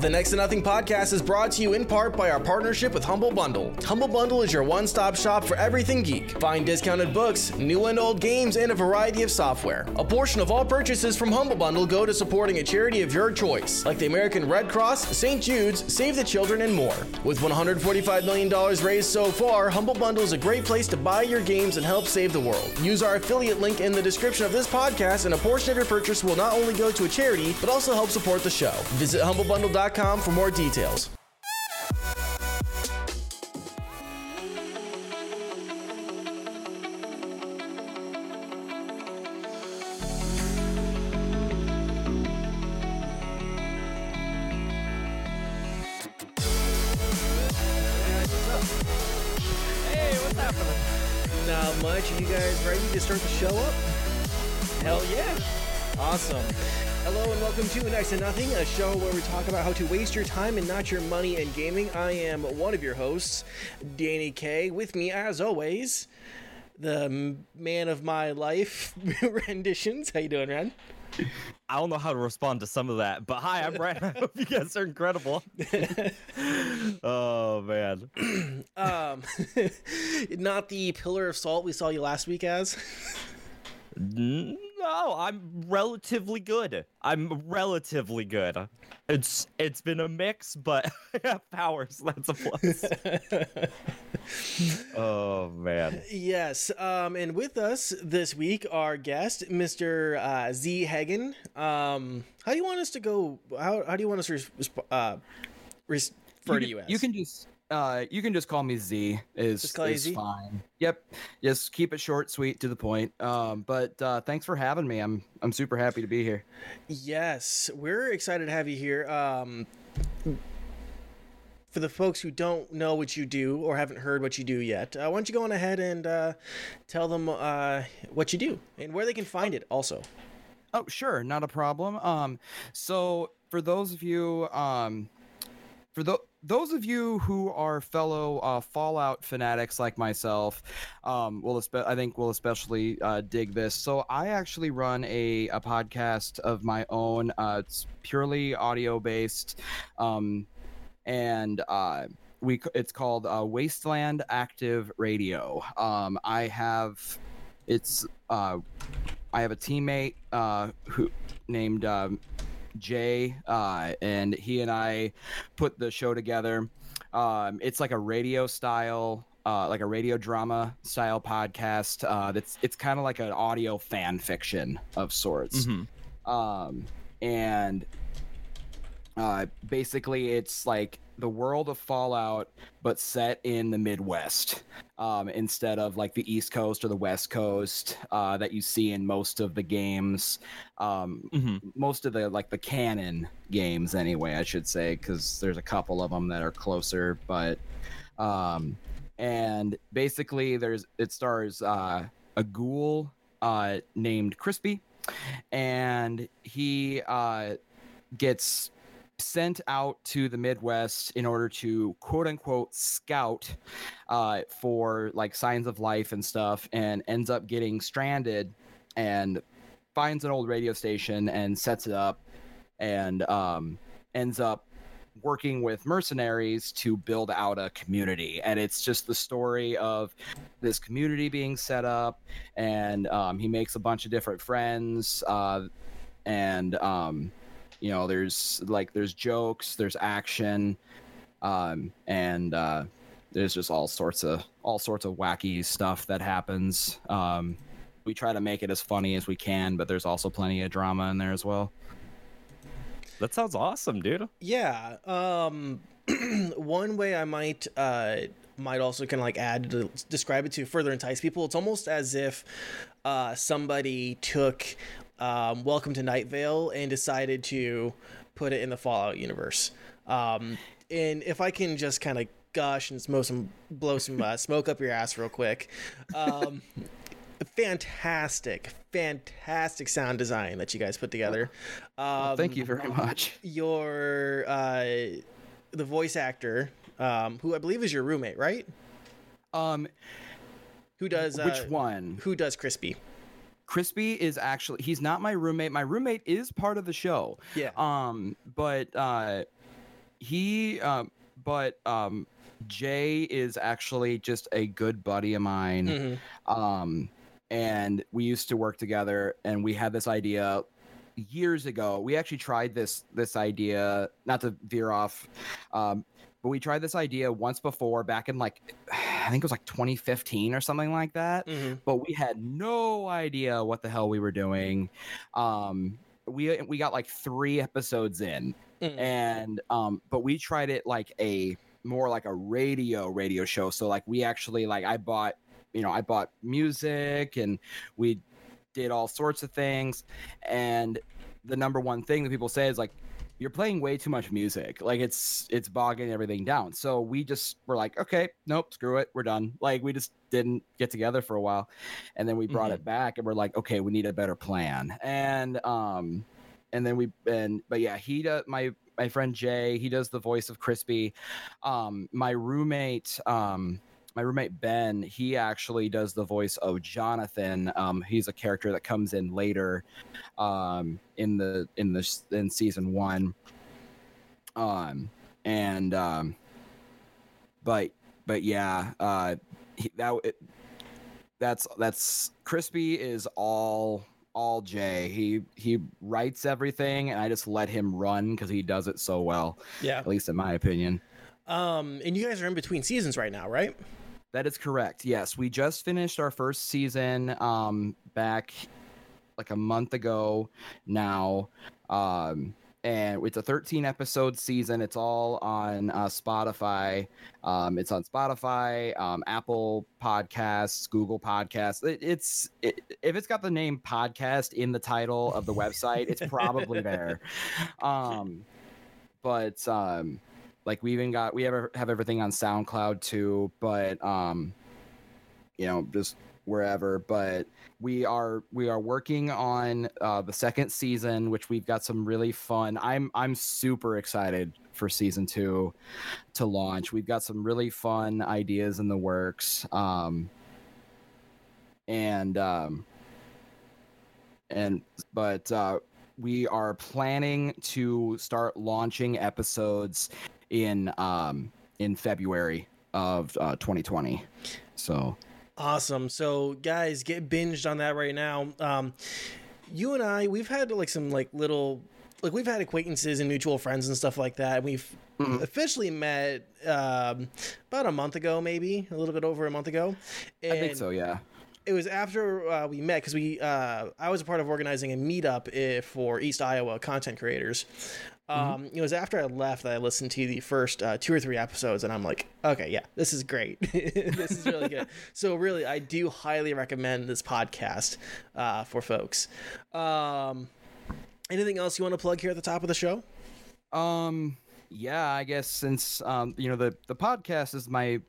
The Next to Nothing podcast is brought to you in part by our partnership with Humble Bundle. Humble Bundle is your one stop shop for everything geek. Find discounted books, new and old games, and a variety of software. A portion of all purchases from Humble Bundle go to supporting a charity of your choice, like the American Red Cross, St. Jude's, Save the Children, and more. With $145 million raised so far, Humble Bundle is a great place to buy your games and help save the world. Use our affiliate link in the description of this podcast, and a portion of your purchase will not only go to a charity, but also help support the show. Visit humblebundle.com for more details. To Nothing, a show where we talk about how to waste your time and not your money in gaming. I am one of your hosts, Danny K. With me, as always, the man of my life renditions. How you doing, Ren? I don't know how to respond to some of that, but hi, I'm Brad. I hope you guys are incredible. oh man. Um, not the pillar of salt we saw you last week as. No, I'm relatively good. I'm relatively good. It's it's been a mix, but I have powers. That's a plus. oh man. Yes, um, and with us this week, our guest, Mr. Uh, Z Hagen. Um, how do you want us to go? How, how do you want us to res- resp- uh, res- refer to you, you can, as? you can just uh you can just call me Z is, Just call you is Z? fine. Yep. Just keep it short, sweet, to the point. Um but uh thanks for having me. I'm I'm super happy to be here. Yes, we're excited to have you here. Um, for the folks who don't know what you do or haven't heard what you do yet, uh, why don't you go on ahead and uh, tell them uh, what you do and where they can find it also. Oh, sure, not a problem. Um so for those of you um for tho- those of you who are fellow uh, Fallout fanatics like myself, um, will espe- I think will especially uh, dig this. So I actually run a, a podcast of my own. Uh, it's purely audio based, um, and uh, we it's called uh, Wasteland Active Radio. Um, I have it's uh, I have a teammate who named. Jay, uh, and he and I put the show together. Um, it's like a radio style, uh, like a radio drama style podcast. Uh, that's it's kind of like an audio fan fiction of sorts. Mhm. Um, and uh, basically, it's like the world of Fallout, but set in the Midwest um, instead of like the East Coast or the West Coast uh, that you see in most of the games. Um, Mhm. most of the like the canon games, anyway, I should say, because there's a couple of them that are closer, but um, and basically, there's it stars uh, a ghoul uh, named Crispy, and he uh, gets sent out to the Midwest in order to quote unquote scout uh, for like signs of life and stuff, and ends up getting stranded and finds an old radio station and sets it up and um, ends up working with mercenaries to build out a community. And it's just the story of this community being set up and um, he makes a bunch of different friends uh, and um, you know there's like there's jokes there's action um, and uh, there's just all sorts of all sorts of wacky stuff that happens um, we try to make it as funny as we can but there's also plenty of drama in there as well That sounds awesome, dude. Yeah. Um, one way I might uh, might also kind of like add to describe it to further entice people. It's almost as if uh, somebody took um, Welcome to Night Vale and decided to put it in the Fallout universe. Um, and if I can just kind of gush and smoke some blow some uh, smoke up your ass real quick. Um, fantastic, fantastic sound design that you guys put together. Um, thank you very much your uh, the voice actor, um, who I believe is your roommate, right? um Who does uh, which one Who does Crispy? Crispy is actually he's not my roommate my roommate is part of the show Yeah. um but uh he um but um Jay is actually just a good buddy of mine. Mhm. Um and we used to work together and we had this idea years ago. We actually tried this this idea, not to veer off, um, but we tried this idea once before back in like I think it was like 2015 or something like that Mhm. but we had no idea what the hell we were doing. Um, we we got like three episodes in, Mhm. and um, but we tried it like a more like a radio radio show. So like we actually like I bought you know I bought music and we did all sorts of things, and the number one thing that people say is like you're playing way too much music. Like it's it's bogging everything down. So we just were like okay nope screw it we're done. Like we just didn't get together for a while. And then we brought it back and we're like okay we need a better plan. And um and then we and but yeah he does my my friend jay he does the voice of crispy. Um my roommate um my roommate Ben, he actually does the voice of Jonathan. Um, he's a character that comes in later, um, in the in the in season one. Um, and um, but but yeah, uh, he, that it, that's that's crispy is all all Jay. He he writes everything, and I just let him run because he does it so well. Yeah. At least in my opinion. Um, and you guys are in between seasons right now, right? That is correct. Yes, we just finished our first season um back like a month ago now. Um and it's a 13 episode season. It's all on uh, Spotify. Um, it's on Spotify, um, Apple Podcasts, Google Podcasts. It, it's it, if it's got the name podcast in the title of the website, it's probably there. Um, but um, like we even got we have have everything on SoundCloud too, but um, you know, just wherever. But we are we are working on uh, the second season, which we've got some really fun. I'm I'm super excited for season two to launch. We've got some really fun ideas in the works. Um, and um, and but uh, we are planning to start launching episodes in um in February of uh, 2020. So Awesome. So guys, get binged on that right now. Um, you and I, we've had like some like little like we've had acquaintances and mutual friends and stuff like that. We've Mhm. officially met um, about a month ago, maybe a little bit over a month ago. And I think so, yeah. It was after uh, we met because we uh, I was a part of organizing a meetup uh, for East Iowa content creators. Um, It was after I left that I listened to the first uh, two or three episodes, and I'm like, okay, yeah, this is great. this is really good. so really, I do highly recommend this podcast uh, for folks. Um, anything else you want to plug here at the top of the show? Um yeah, I guess since um you know the the podcast is my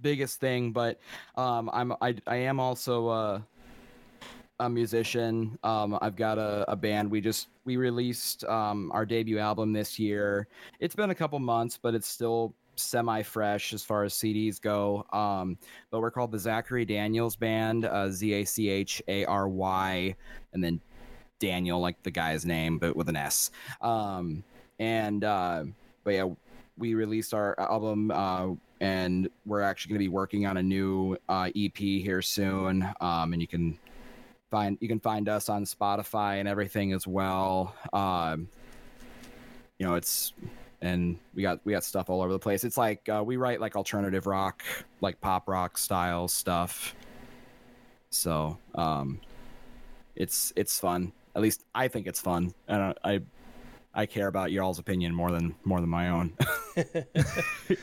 biggest thing, but um I'm I I am also uh a musician. Um I've got a, a band. We just we released um our debut album this year. It's been a couple months, but it's still semi fresh as far as CDs go. Um but we're called the Zachary Daniels Band, uh Z A C H A R Y and then Daniel like the guy's name but with an S. Um and uh, but yeah, we released our album, uh, and we're actually going to be working on a new uh, EP here soon. Um, and you can find you can find us on Spotify and everything as well. Um, you know, it's and we got we got stuff all over the place. It's like uh, we write like alternative rock, like pop rock style stuff. So um, it's it's fun. At least I think it's fun. And I, I I care about y'all's opinion more than more than my own.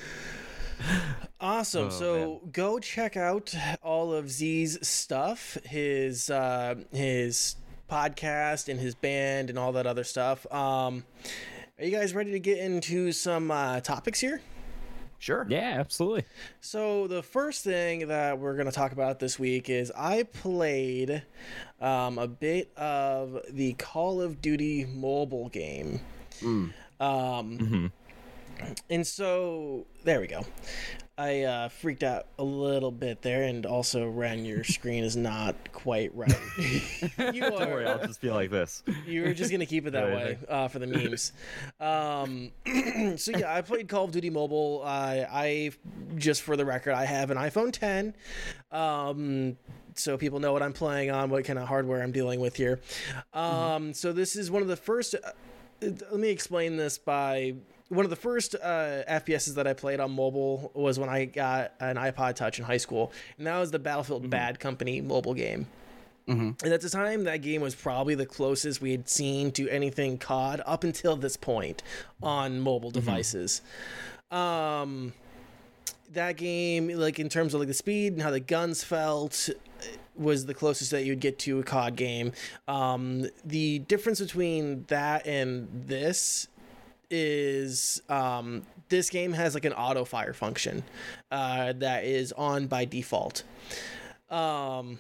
Awesome. Oh, so go check out all of Z's stuff, his uh, his podcast and his band and all that other stuff. Um, are you guys ready to get into some uh, topics here? sure. Yeah, absolutely. So the first thing that we're going to talk about this week is I played um, a bit of the Call of Duty mobile game. Mm. Um, hmm and so there we go. I uh, freaked out a little bit there, and also ran your screen is not quite right. you Don't worry, I'll are. just be like this. You were just gonna keep it that way uh, for the memes. Um, so yeah, I played Call of Duty Mobile. Uh, I just for the record, I have an iPhone 10. Um, so people know what I'm playing on, what kind of hardware I'm dealing with here. Um, So this is one of the first. Uh, let me explain this by one of the first uh, FPSs that I played on mobile was when I got an iPod Touch in high school, and that was the Battlefield Bad Company mobile game. And at the time, that game was probably the closest we had seen to anything COD up until this point on mobile devices. Um, that game, like in terms of like the speed and how the guns felt, was the closest that you'd get to a COD game. Um, the difference between that and this is um, this game has like an auto fire function uh, that is on by default. Um,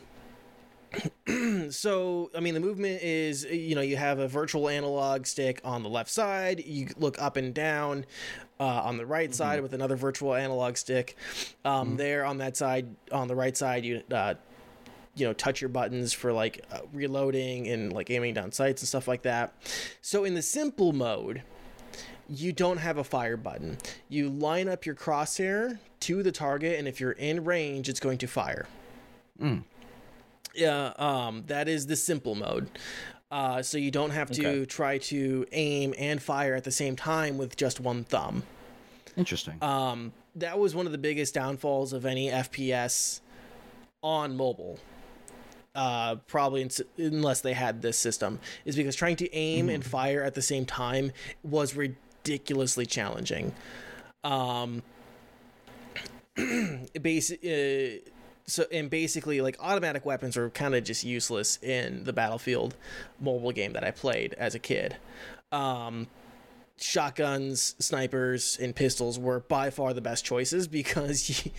so i mean the movement is you know you have a virtual analog stick on the left side. You look up and down uh, on the right side with another virtual analog stick. Um, there on that side on the right side you uh, you know touch your buttons for like uh, reloading and like aiming down sights and stuff like that. So in the simple mode you don't have a fire button you line up your crosshair to the target and if you're in range it's going to fire yeah, um, that is the simple mode. Uh, so you don't have to Okay. try to aim and fire at the same time with just one thumb. Interesting. Um, that was one of the biggest downfalls of any FPS on mobile. Uh, probably ins- unless they had this system, is because trying to aim and fire at the same time was ridiculously challenging. Um, basic. Uh, so and basically like automatic weapons are kind of just useless in the battlefield mobile game that i played as a kid um shotguns snipers and pistols were by far the best choices because you,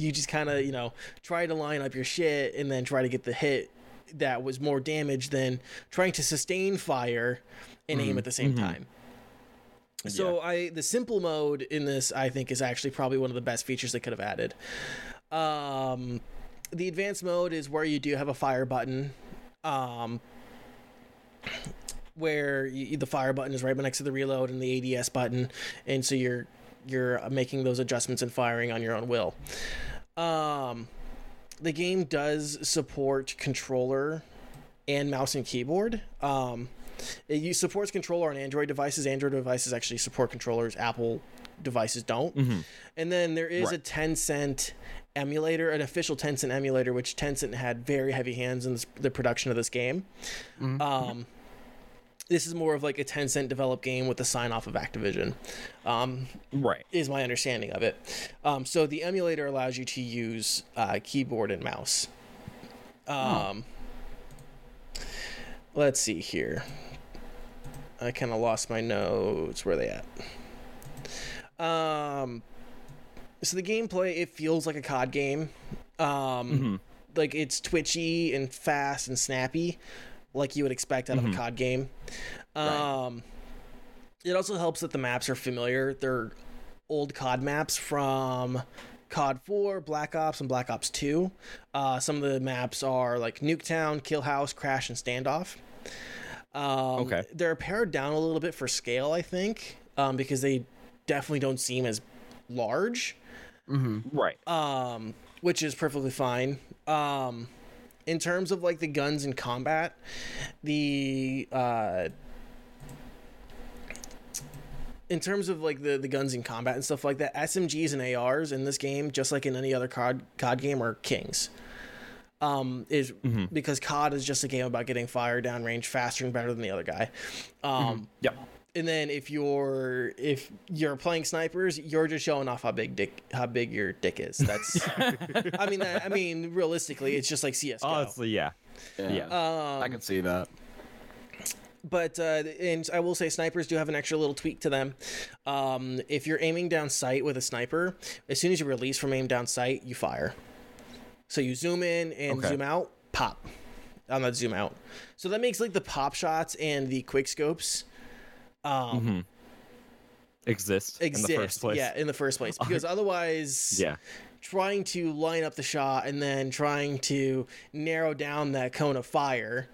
you just kind of you know try to line up your shit and then try to get the hit that was more damage than trying to sustain fire and aim at the same time so I the simple mode in this I think is actually probably one of the best features they could have added. Um, the advanced mode is where you do have a fire button, um, where you, the fire button is right next to the reload and the ADS button, and so you're you're making those adjustments and firing on your own will. Um, the game does support controller and mouse and keyboard. Um, it supports controller on Android devices. Android devices actually support controllers. Apple devices don't. And then there is a Right. Tencent emulator, an official Tencent emulator, which Tencent had very heavy hands in this, the production of this game. Um, this is more of like a Tencent developed game with the sign off of Activision. Um, Right. is my understanding of it. Um, so the emulator allows you to use uh, keyboard and mouse. Um, Let's see here. I kind of lost my notes. Where are they at? Um, so the gameplay it feels like a COD game. Um, like it's twitchy and fast and snappy, like you would expect out of a COD game. Um, it also helps that the maps are familiar. They're old COD maps from COD 4, Black Ops, and Black Ops 2. Uh, some of the maps are like Nuketown, Kill House, Crash, and Standoff. Um, Okay. They're pared down a little bit for scale, I think, um, because they definitely don't seem as large Right. um, which is perfectly fine. Um, in terms of like the guns in combat, the uh, in terms of like the the guns in combat and stuff like that, SMGs and ARs in this game, just like in any other COD COD game, are kings. Um, is because COD is just a game about getting fire down range faster and better than the other guy. Um, Yep. and then if you're if you're playing snipers, you're just showing off how big dick how big your dick is. That's I mean that, I mean realistically, it's just like CS:GO. Honestly, yeah. Yeah. I can see that. but uh, and I will say snipers do have an extra little tweak to them. Um, if you're aiming down sight with a sniper, as soon as you release from aim down sight, you fire. So you zoom in and Okay. zoom out, pop on that zoom out. So that makes like the pop shots and the quick scopes um, exist, exist. in the first place. Yeah, in the first place, because otherwise, Yeah. trying to line up the shot and then trying to narrow down that cone of fire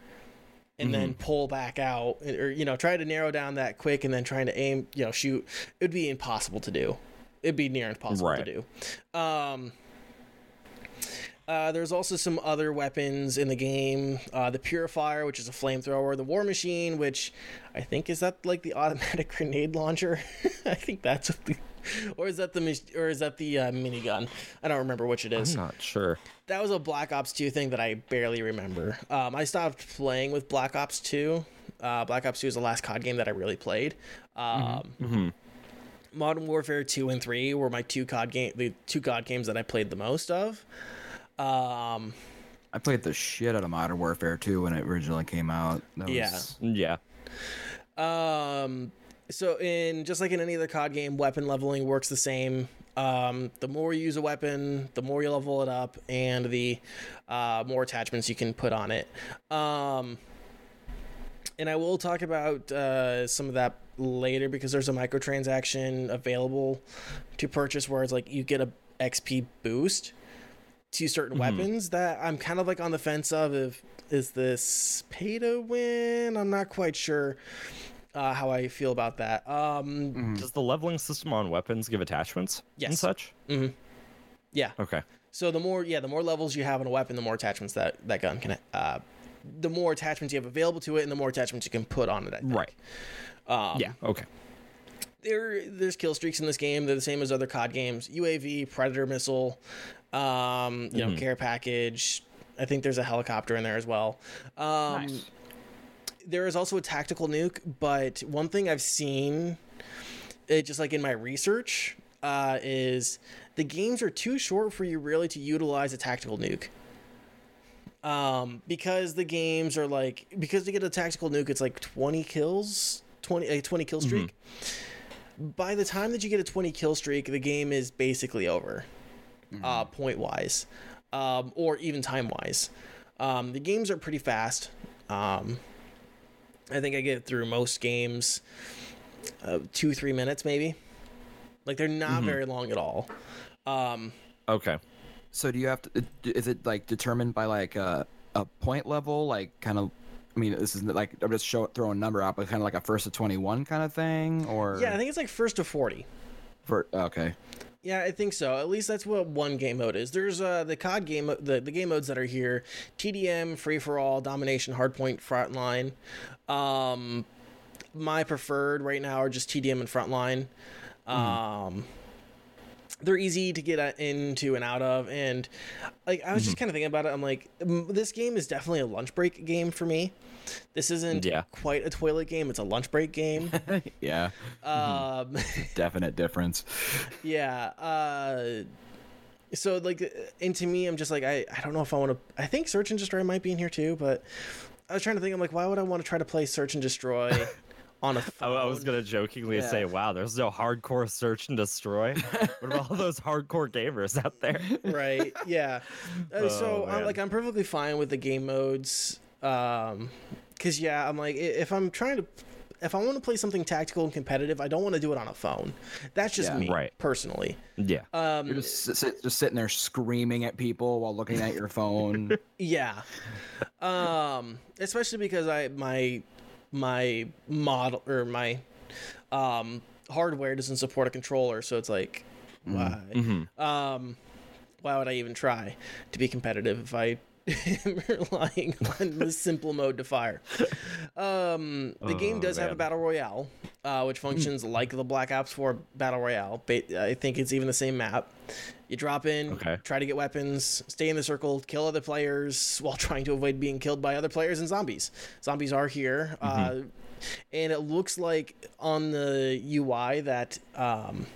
and then Mm-hmm. pull back out or you know try to narrow down that quick and then trying to aim you know shoot it would be impossible to do it'd be near impossible Right. to do um uh, there's also some other weapons in the game. Uh, the Purifier, which is a flamethrower. The War Machine, which I think is that like the automatic grenade launcher. I think that's what the, or is that the or is that the uh, minigun? I don't remember which it is I'm not sure. that was a Black Ops 2 thing that I barely remember. Um, I stopped playing with Black Ops 2. Uh, Black Ops 2 is the last COD game that I really played. Um, Modern Warfare 2 and 3 were my two COD game, the two COD games that I played the most of. Um, I played the shit out of Modern Warfare 2 when it originally came out. That Yeah. was- Yeah. Um, so in just like in any other COD game, weapon leveling works the same. Um, the more you use a weapon, the more you level it up, and the uh, more attachments you can put on it. Um, and I will talk about uh, some of that later because there's a microtransaction available to purchase where it's like you get a XP boost to certain weapons that I'm kind of like on the fence of if is this pay to win? I'm not quite sure uh, how I feel about that. Um, Does the leveling system on weapons give attachments yes. and Yes. such? yeah. Okay. So the more yeah, the more levels you have on a weapon, the more attachments that that gun can uh, the more attachments you have available to it, and the more attachments you can put on it. I think. Right. Um, yeah. Okay. there there's kill streaks in this game. They're the same as other COD games. UAV, Predator missile, um, you know, care package. I think there's a helicopter in there as well. Um, Nice. There is also a tactical nuke, but one thing I've seen, it just like in my research, uh, is the games are too short for you really to utilize a tactical nuke. Um, because the games are like because to get a tactical nuke, it's like twenty kills, twenty a twenty kill streak. By the time that you get a twenty kill streak, the game is basically over, uh, point wise, um, or even time wise. Um, the games are pretty fast. Um, I think I get through most games, uh, two three minutes maybe. Like they're not very long at all. Um, Okay. So do you have to? Is it like determined by like a a point level, like kind of? I mean, this is like I'm just show, throwing a number out, but kind of like a first to twenty one kind of thing, or yeah, I think it's like first to forty. for okay, Yeah, I think so. At least that's what one game mode is. There's uh the COD game the, the game modes that are here: TDM, free for all, domination, hardpoint, frontline. Um, my preferred right now are just TDM and frontline. Um, they're easy to get uh, into and out of, and like I was just kind of thinking about it. I'm like, mm, this game is definitely a lunch break game for me. This isn't Yeah. quite a toilet game; it's a lunch break game. yeah, um, definite difference. yeah uh so like and to me i'm just like i i don't know if i want to i think search and destroy might be in here too but i was trying to think i'm like why would i want to try to play search and destroy on a I, phone I was gonna jokingly Yeah. say, "Wow, there's no hardcore search and destroy." what about all those hardcore gamers out there? right yeah uh, so Oh, I'm, like i'm perfectly fine with the game modes um because yeah i'm like if i'm trying to if i want to play something tactical and competitive i don't want to do it on a phone that's just Yeah. me Right. personally yeah. um You're just sit- sit, just sitting there screaming at people while looking at your phone. Yeah. Um, especially because I my my model or my um hardware doesn't support a controller, so it's like why um why would I even try to be competitive if I am relying on the simple mode to fire? Um, the game Oh, does have a battle royale, uh, which functions like the Black Ops 4 battle royale. I think it's even the same map. You drop in, Okay. try to get weapons, stay in the circle, kill other players while trying to avoid being killed by other players and zombies. Zombies are here, uh, and it looks like on the UI that um,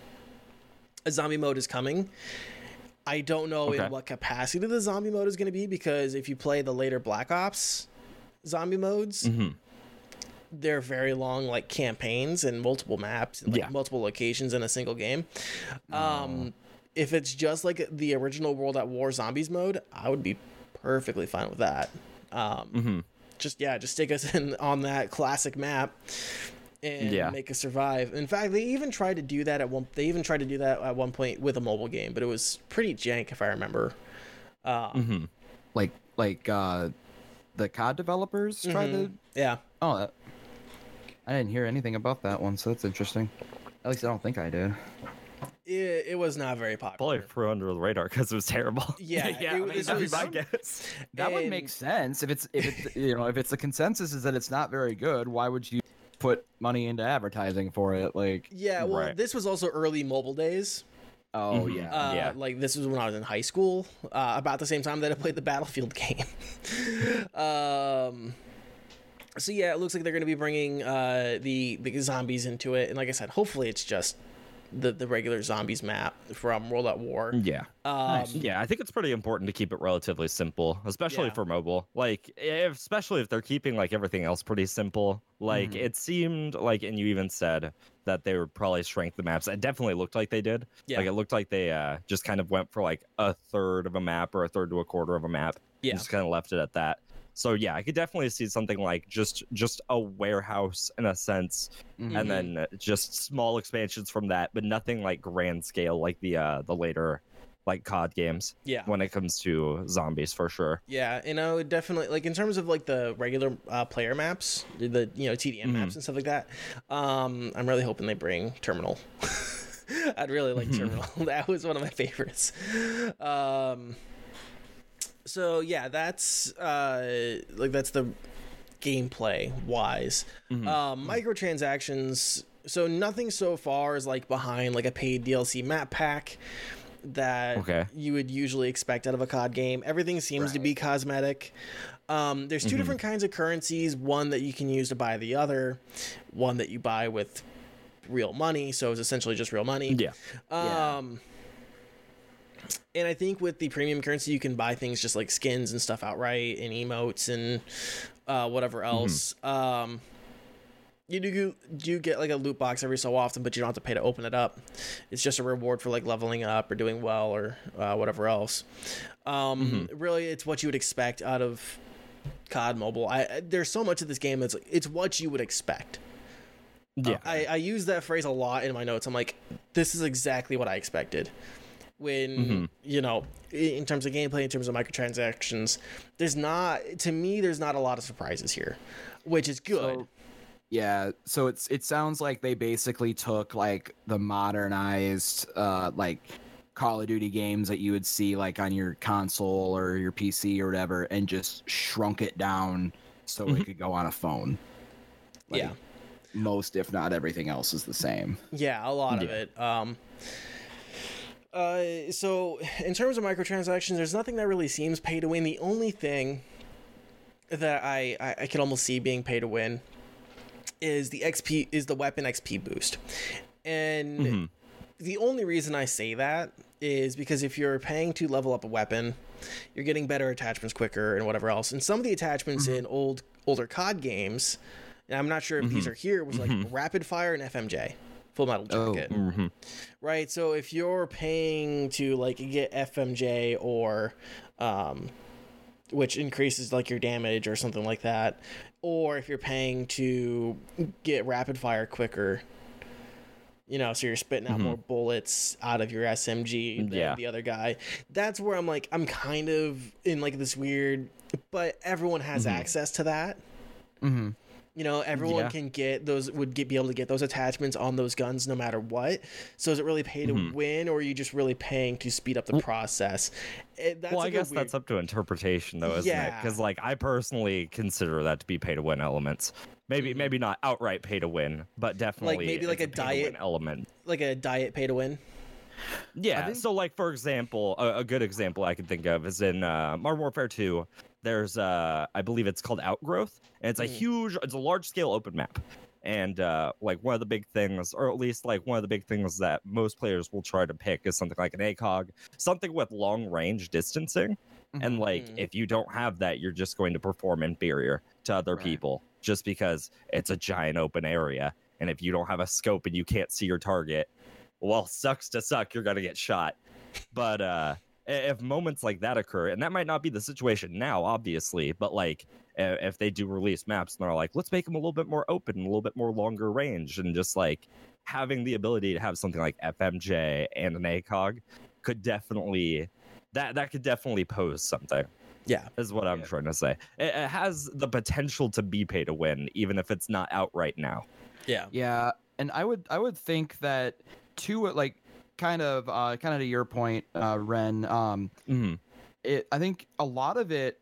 a zombie mode is coming. I don't know Okay. in what capacity the zombie mode is going to be because if you play the later Black Ops zombie modes, they're very long, like campaigns and multiple maps and like Yeah. multiple locations in a single game. Um, if it's just like the original World at War Zombies mode, I would be perfectly fine with that. Um, Just yeah, just stick us in on that classic map and Yeah. make us survive. In fact, they even tried to do that at one. They even tried to do that at one point with a mobile game, but it was pretty jank if I remember. Uh, hmm Like like uh, the COD developers tried to. Yeah, Oh, that, I didn't hear anything about that one, so that's interesting. At least I don't think I did. it, it was not very popular. Probably popular. flew under the radar because it was terrible. Yeah, yeah. it I mean, was- that'd be my guess. That would make sense if it's if it's you know if it's the consensus is that it's not very good. Why would you put money into advertising for it? Like, Yeah, well, Right. this was also early mobile days. oh Mhm. yeah, Uh, Yeah. Like this was when I was in high school, uh, about the same time that I played the Battlefield game. um, so yeah, it looks like they're going to be bringing uh, the the zombies into it, and like I said, hopefully it's just the the regular zombies map from World at War. Yeah. Um, Yeah, I think it's pretty important to keep it relatively simple, especially Yeah. for mobile. Like, if, especially if they're keeping like everything else pretty simple. Like, Mhm. it seemed like, and you even said that they would probably shrink the maps. It definitely looked like they did. Yeah. Like, it looked like they uh, just kind of went for like a third of a map or a third to a quarter of a map. and Yeah. just kind of left it at that. So yeah, I could definitely see something like just just a warehouse in a sense, Mhm. and then just small expansions from that, but nothing like grand scale like the uh the later like COD games yeah. when it comes to zombies for sure. Yeah, and I would definitely like in terms of like the regular uh, player maps, the you know TDM Mhm. maps and stuff like that. Um, I'm really hoping they bring Terminal. I'd really like Terminal. that was one of my favorites. Um, so yeah, that's uh, like that's the gameplay wise. Mhm. Um, microtransactions. So nothing so far is like behind like a paid DLC map pack that Okay. you would usually expect out of a COD game. Everything seems to be cosmetic. Um, there's 2 Mhm. different kinds of currencies. One that you can use to buy the other. One that you buy with real money. So it's essentially just real money. Yeah. Yeah. And I think with the premium currency, you can buy things just like skins and stuff outright, and emotes and uh, whatever else. Um, you do do get like a loot box every so often, but you don't have to pay to open it up. It's just a reward for like leveling up or doing well or uh, whatever else. Um, Really, it's what you would expect out of COD Mobile. I, there's so much of this game that's it's what you would expect. Yeah. I, I use that phrase a lot in my notes. I'm like, this is exactly what I expected. When Mhm. you know, in terms of gameplay, in terms of microtransactions, there's not to me. There's not a lot of surprises here, which is good. So, yeah, so it's it sounds like they basically took like the modernized uh like Call of Duty games that you would see like on your console or your PC or whatever and just shrunk it down so Mhm. it could go on a phone. Like, yeah, Most if not everything else is the same. yeah, a lot of it. Um, uh, so in terms of microtransactions, there's nothing that really seems pay to win. The only thing that I, I I could almost see being pay to win is the XP is the weapon XP boost, and Mhm. the only reason I say that is because if you're paying to level up a weapon, you're getting better attachments quicker and whatever else. And some of the attachments in old older COD games, and I'm not sure if these are here, was like rapid fire and FMJ, Full Metal Oh. Jacket, Mhm. right? So if you're paying to like get FMJ or um, which increases like your damage or something like that, or if you're paying to get rapid fire quicker, you know, so you're spitting out more bullets out of your SMG than Yeah. the other guy. That's where I'm like, I'm kind of in like this weird, but everyone has access to that. Mm-hmm. You know, everyone Yeah. can get those would get be able to get those attachments on those guns no matter what. So is it really pay to mm-hmm. win, or are you just really paying to speed up the process? It, that's well, I guess weird- that's up to interpretation, though, isn't it? Because like I personally consider that to be pay to win elements. Maybe mm-hmm. maybe not outright pay to win, but definitely like maybe like it's a diet- element. like a diet pay to win. Yeah. think- So, like for example, a, a good example I can think of is in uh, Modern Warfare 2. There's, uh, I believe it's called Outgrowth, and it's a Mm. huge, it's a large scale open map. And uh, like one of the big things, or at least like one of the big things that most players will try to pick is something like an ACOG, something with long range distancing. And like, Mhm. if you don't have that, you're just going to perform inferior to other Right. people just because it's a giant open area. And if you don't have a scope and you can't see your target, well, sucks to suck, you're gonna get shot. But uh, if moments like that occur, and that might not be the situation now, obviously, but like if they do release maps and they're like, let's make them a little bit more open, a little bit more longer range, and just like having the ability to have something like FMJ and an ACOG could definitely that that could definitely pose something Yeah. is what I'm Yeah. trying to say. It, it has the potential to be pay to win, even if it's not out right now. Yeah. Yeah, and I would I would think that to like kind of uh kind of to your point, uh Ren, um Mm-hmm. it I think a lot of it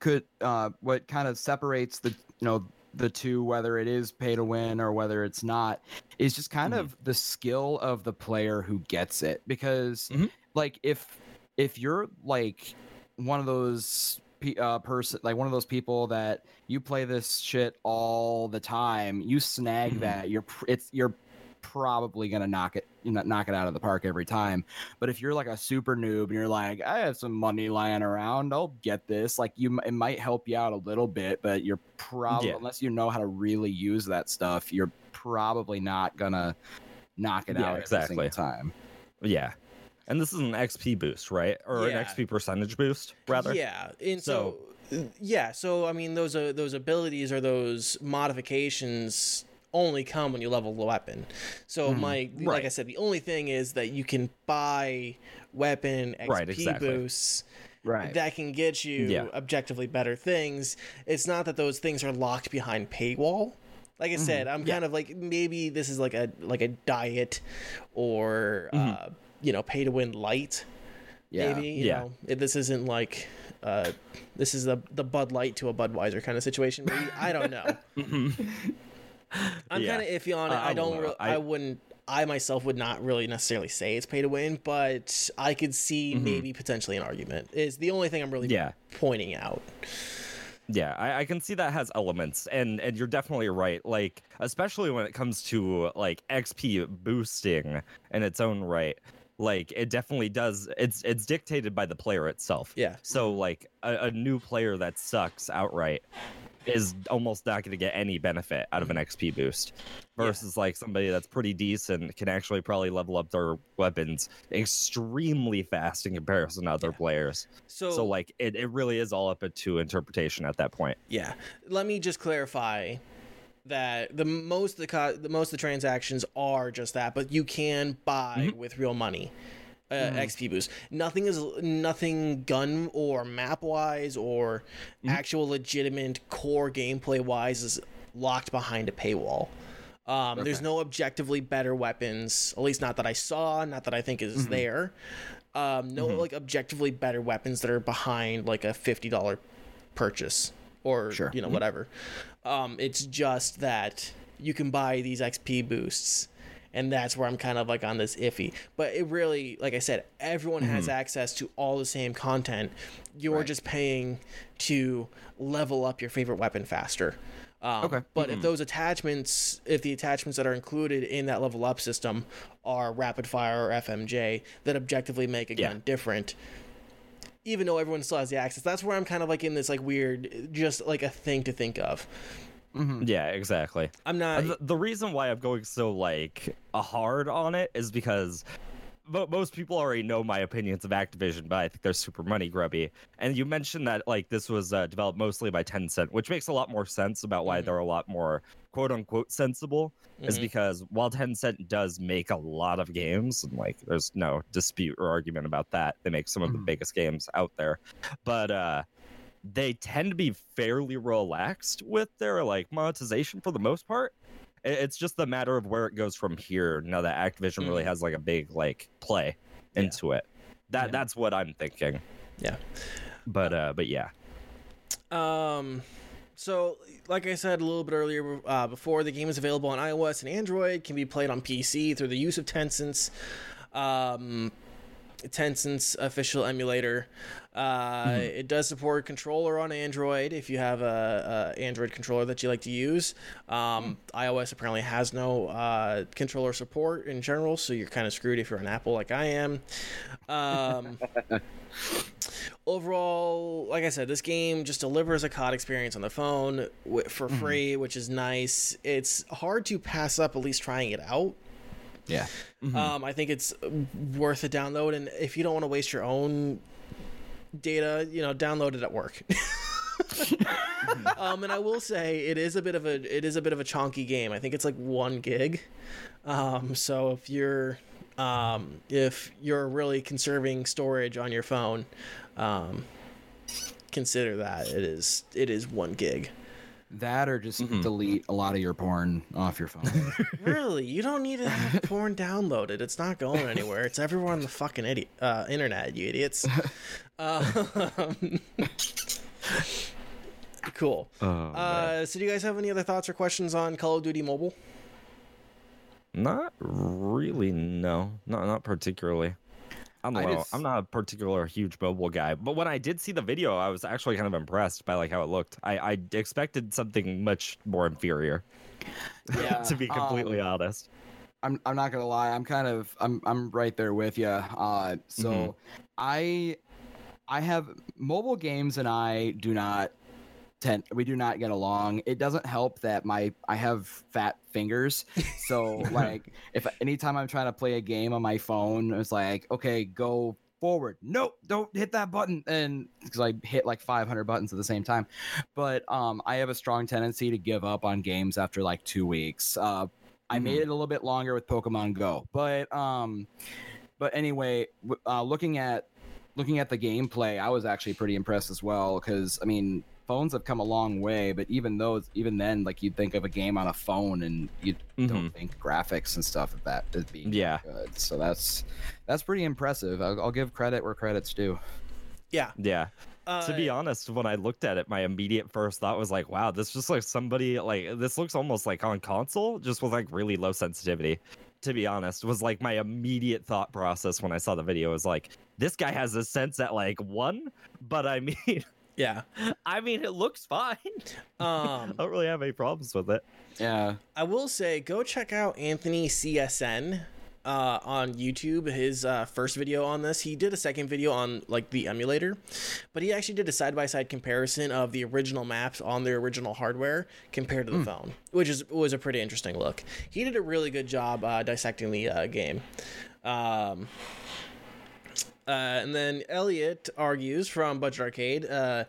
could uh what kind of separates the you know the two whether it is pay to win or whether it's not is just kind Mhm. of the skill of the player who gets it because Mhm. like if if you're like one of those pe- uh person like one of those people that you play this shit all the time you snag Mhm. that you're pr- it's you're probably gonna knock it you know knock it out of the park every time but if you're like a super noob and you're like i have some money lying around i'll get this like you it might help you out a little bit but you're probably Yeah. unless you know how to really use that stuff you're probably not gonna knock it Yeah, out exactly. every single time Yeah. And this is an XP boost, right? Or Yeah. an XP percentage boost, rather. Yeah, and so, yeah, so I mean those uh, those abilities or those modifications only come when you level the weapon. So Mhm. my like I said, the only thing is that you can buy weapon XP Right, exactly. boosts right that can get you Yeah. objectively better things. It's not that those things are locked behind paywall. Like I said, I'm kind of like maybe this is like a like a diet or uh, you know pay to win light yeah maybe you Yeah. know this isn't like uh this is the the bud light to a budweiser kind of situation maybe i don't know i'm Yeah. kind of iffy on it Uh, i I don't don't re- I, I- wouldn't i myself would not really necessarily say it's pay to win but i could see maybe potentially an argument is the only thing i'm really Yeah. pointing out Yeah, I, I can see that has elements, and and you're definitely right. Like, especially when it comes to like XP boosting in its own right, like it definitely does. It's it's dictated by the player itself. Yeah. So like a, a new player that sucks outright is almost not going to get any benefit out of an XP boost versus like somebody that's pretty decent can actually probably level up their weapons extremely fast in comparison to other players. so, So like it, it really is all up to interpretation at that point. yeah. Let me just clarify that the most of the, co- the most of the transactions are just that but you can buy mm-hmm. with real money uh, XP boost. Nothing is nothing gun or map wise or actual legitimate core gameplay wise is locked behind a paywall. Um, There's no objectively better weapons, at least not that I saw, not that I think is there. Um, no like objectively better weapons that are behind like a fifty dollar purchase or Sure. you know whatever. Um, it's just that you can buy these XP boosts, and that's where I'm kind of like on this iffy. But it really, like I said, everyone has access to all the same content. You're Right. just paying to level up your favorite weapon faster. Um, Okay. But if those attachments, if the attachments that are included in that level up system are rapid fire or FMJ that objectively make a Yeah. gun different, even though everyone still has the access, that's where I'm kind of like in this like weird, just like a thing to think of. Yeah, exactly. I'm not. The, the reason why I'm going so like a hard on it is because mo- most people already know my opinions of Activision, but I think they're super money grubby. And you mentioned that like this was uh, developed mostly by Tencent, which makes a lot more sense about why they're a lot more quote unquote sensible. Is Mhm. because while Tencent does make a lot of games, and like there's no dispute or argument about that, they make some of the Mhm. biggest games out there, but uh they tend to be fairly relaxed with their like monetization for the most part. It's just the matter of where it goes from here. Now that Activision really Mhm. has like a big like play into it. That Yeah. that's what I'm thinking. Yeah. But uh but yeah. Um, so like I said a little bit earlier, uh, before the game is available on iOS and Android, can be played on PC through the use of Tencent's, um, Tencent's official emulator. Uh, It does support controller on Android if you have a, a Android controller that you like to use. Um, iOS apparently has no uh, controller support in general, so you're kind of screwed if you're an Apple like I am. Um, overall, like I said, this game just delivers a COD experience on the phone for free, which is nice. It's hard to pass up at least trying it out. Yeah. Mhm. Um, I think it's worth a download, and if you don't want to waste your own data, you know, downloaded at work. um, and I will say it is a bit of a it is a bit of a chonky game. I think it's like one gig. Um, so if you're um, if you're really conserving storage on your phone, um, consider that it is it is one gig. That or just Mhm. delete a lot of your porn off your phone. Really, you don't need to have porn downloaded. It's not going anywhere. It's everywhere on the fucking idiot uh, internet, you idiots. Um, cool. Oh. Uh, so, do you guys have any other thoughts or questions on Call of Duty Mobile? Not really, no. Not not particularly. I don't I know. just- I'm not a particular huge mobile guy, but when I did see the video, I was actually kind of impressed by like how it looked. I, I expected something much more inferior, Yeah, to be completely um, honest. I'm I'm not gonna lie. I'm kind of I'm I'm right there with you. Uh, so Mhm. I I have mobile games and I do not we do not get along. It doesn't help that my I have fat fingers. So like if anytime I'm trying to play a game on my phone, it's like okay, go forward. Nope, don't hit that button. And because I hit like 500 buttons at the same time. But um, I have a strong tendency to give up on games after like two weeks. Uh, I made it a little bit longer with Pokemon Go, but um, but anyway, uh, looking at looking at the gameplay, I was actually pretty impressed as well because I mean, phones have come a long way, but even those, even then, like you'd think of a game on a phone and you don't think graphics and stuff of that as being Yeah. good. So that's that's pretty impressive. I'll, I'll give credit where credit's due. Yeah. Yeah. Uh, to be honest, when I looked at it, my immediate first thought was like, wow, this just like somebody like this looks almost like on console, just with like really low sensitivity. To be honest, was like my immediate thought process when I saw the video was like, this guy has a sense at like one, but I mean, yeah. I mean, it looks fine. I Um, don't really have any problems with it. Yeah, I will say, go check out Anthony CSN uh, on YouTube. His uh, first video on this, he did a second video on like the emulator, but he actually did a side by side comparison of the original maps on the original hardware compared to the phone, which is was a pretty interesting look. He did a really good job uh, dissecting the uh, game. Um, uh, and then Elliot argues from Budget Arcade, uh,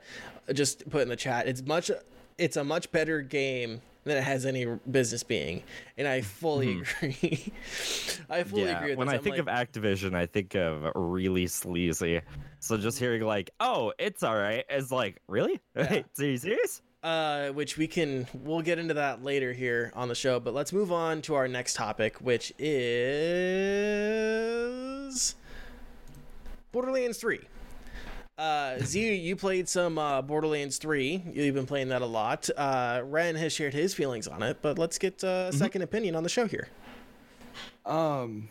just put in the chat, it's much, it's a much better game than it has any business being, and I fully agree. I fully yeah, agree with when. I I'm think of Activision, I think of really sleazy. So just hearing like, "Oh, it's all right," is like, really? Yeah. Are you serious? uh, which we can, we'll get into that later here on the show, but let's move on to our next topic, which is Borderlands Three. Uh, Z, you played some uh, Borderlands 3. You've been playing that a lot. Uh, Ren has shared his feelings on it, but let's get uh, a second opinion on the show here. Um,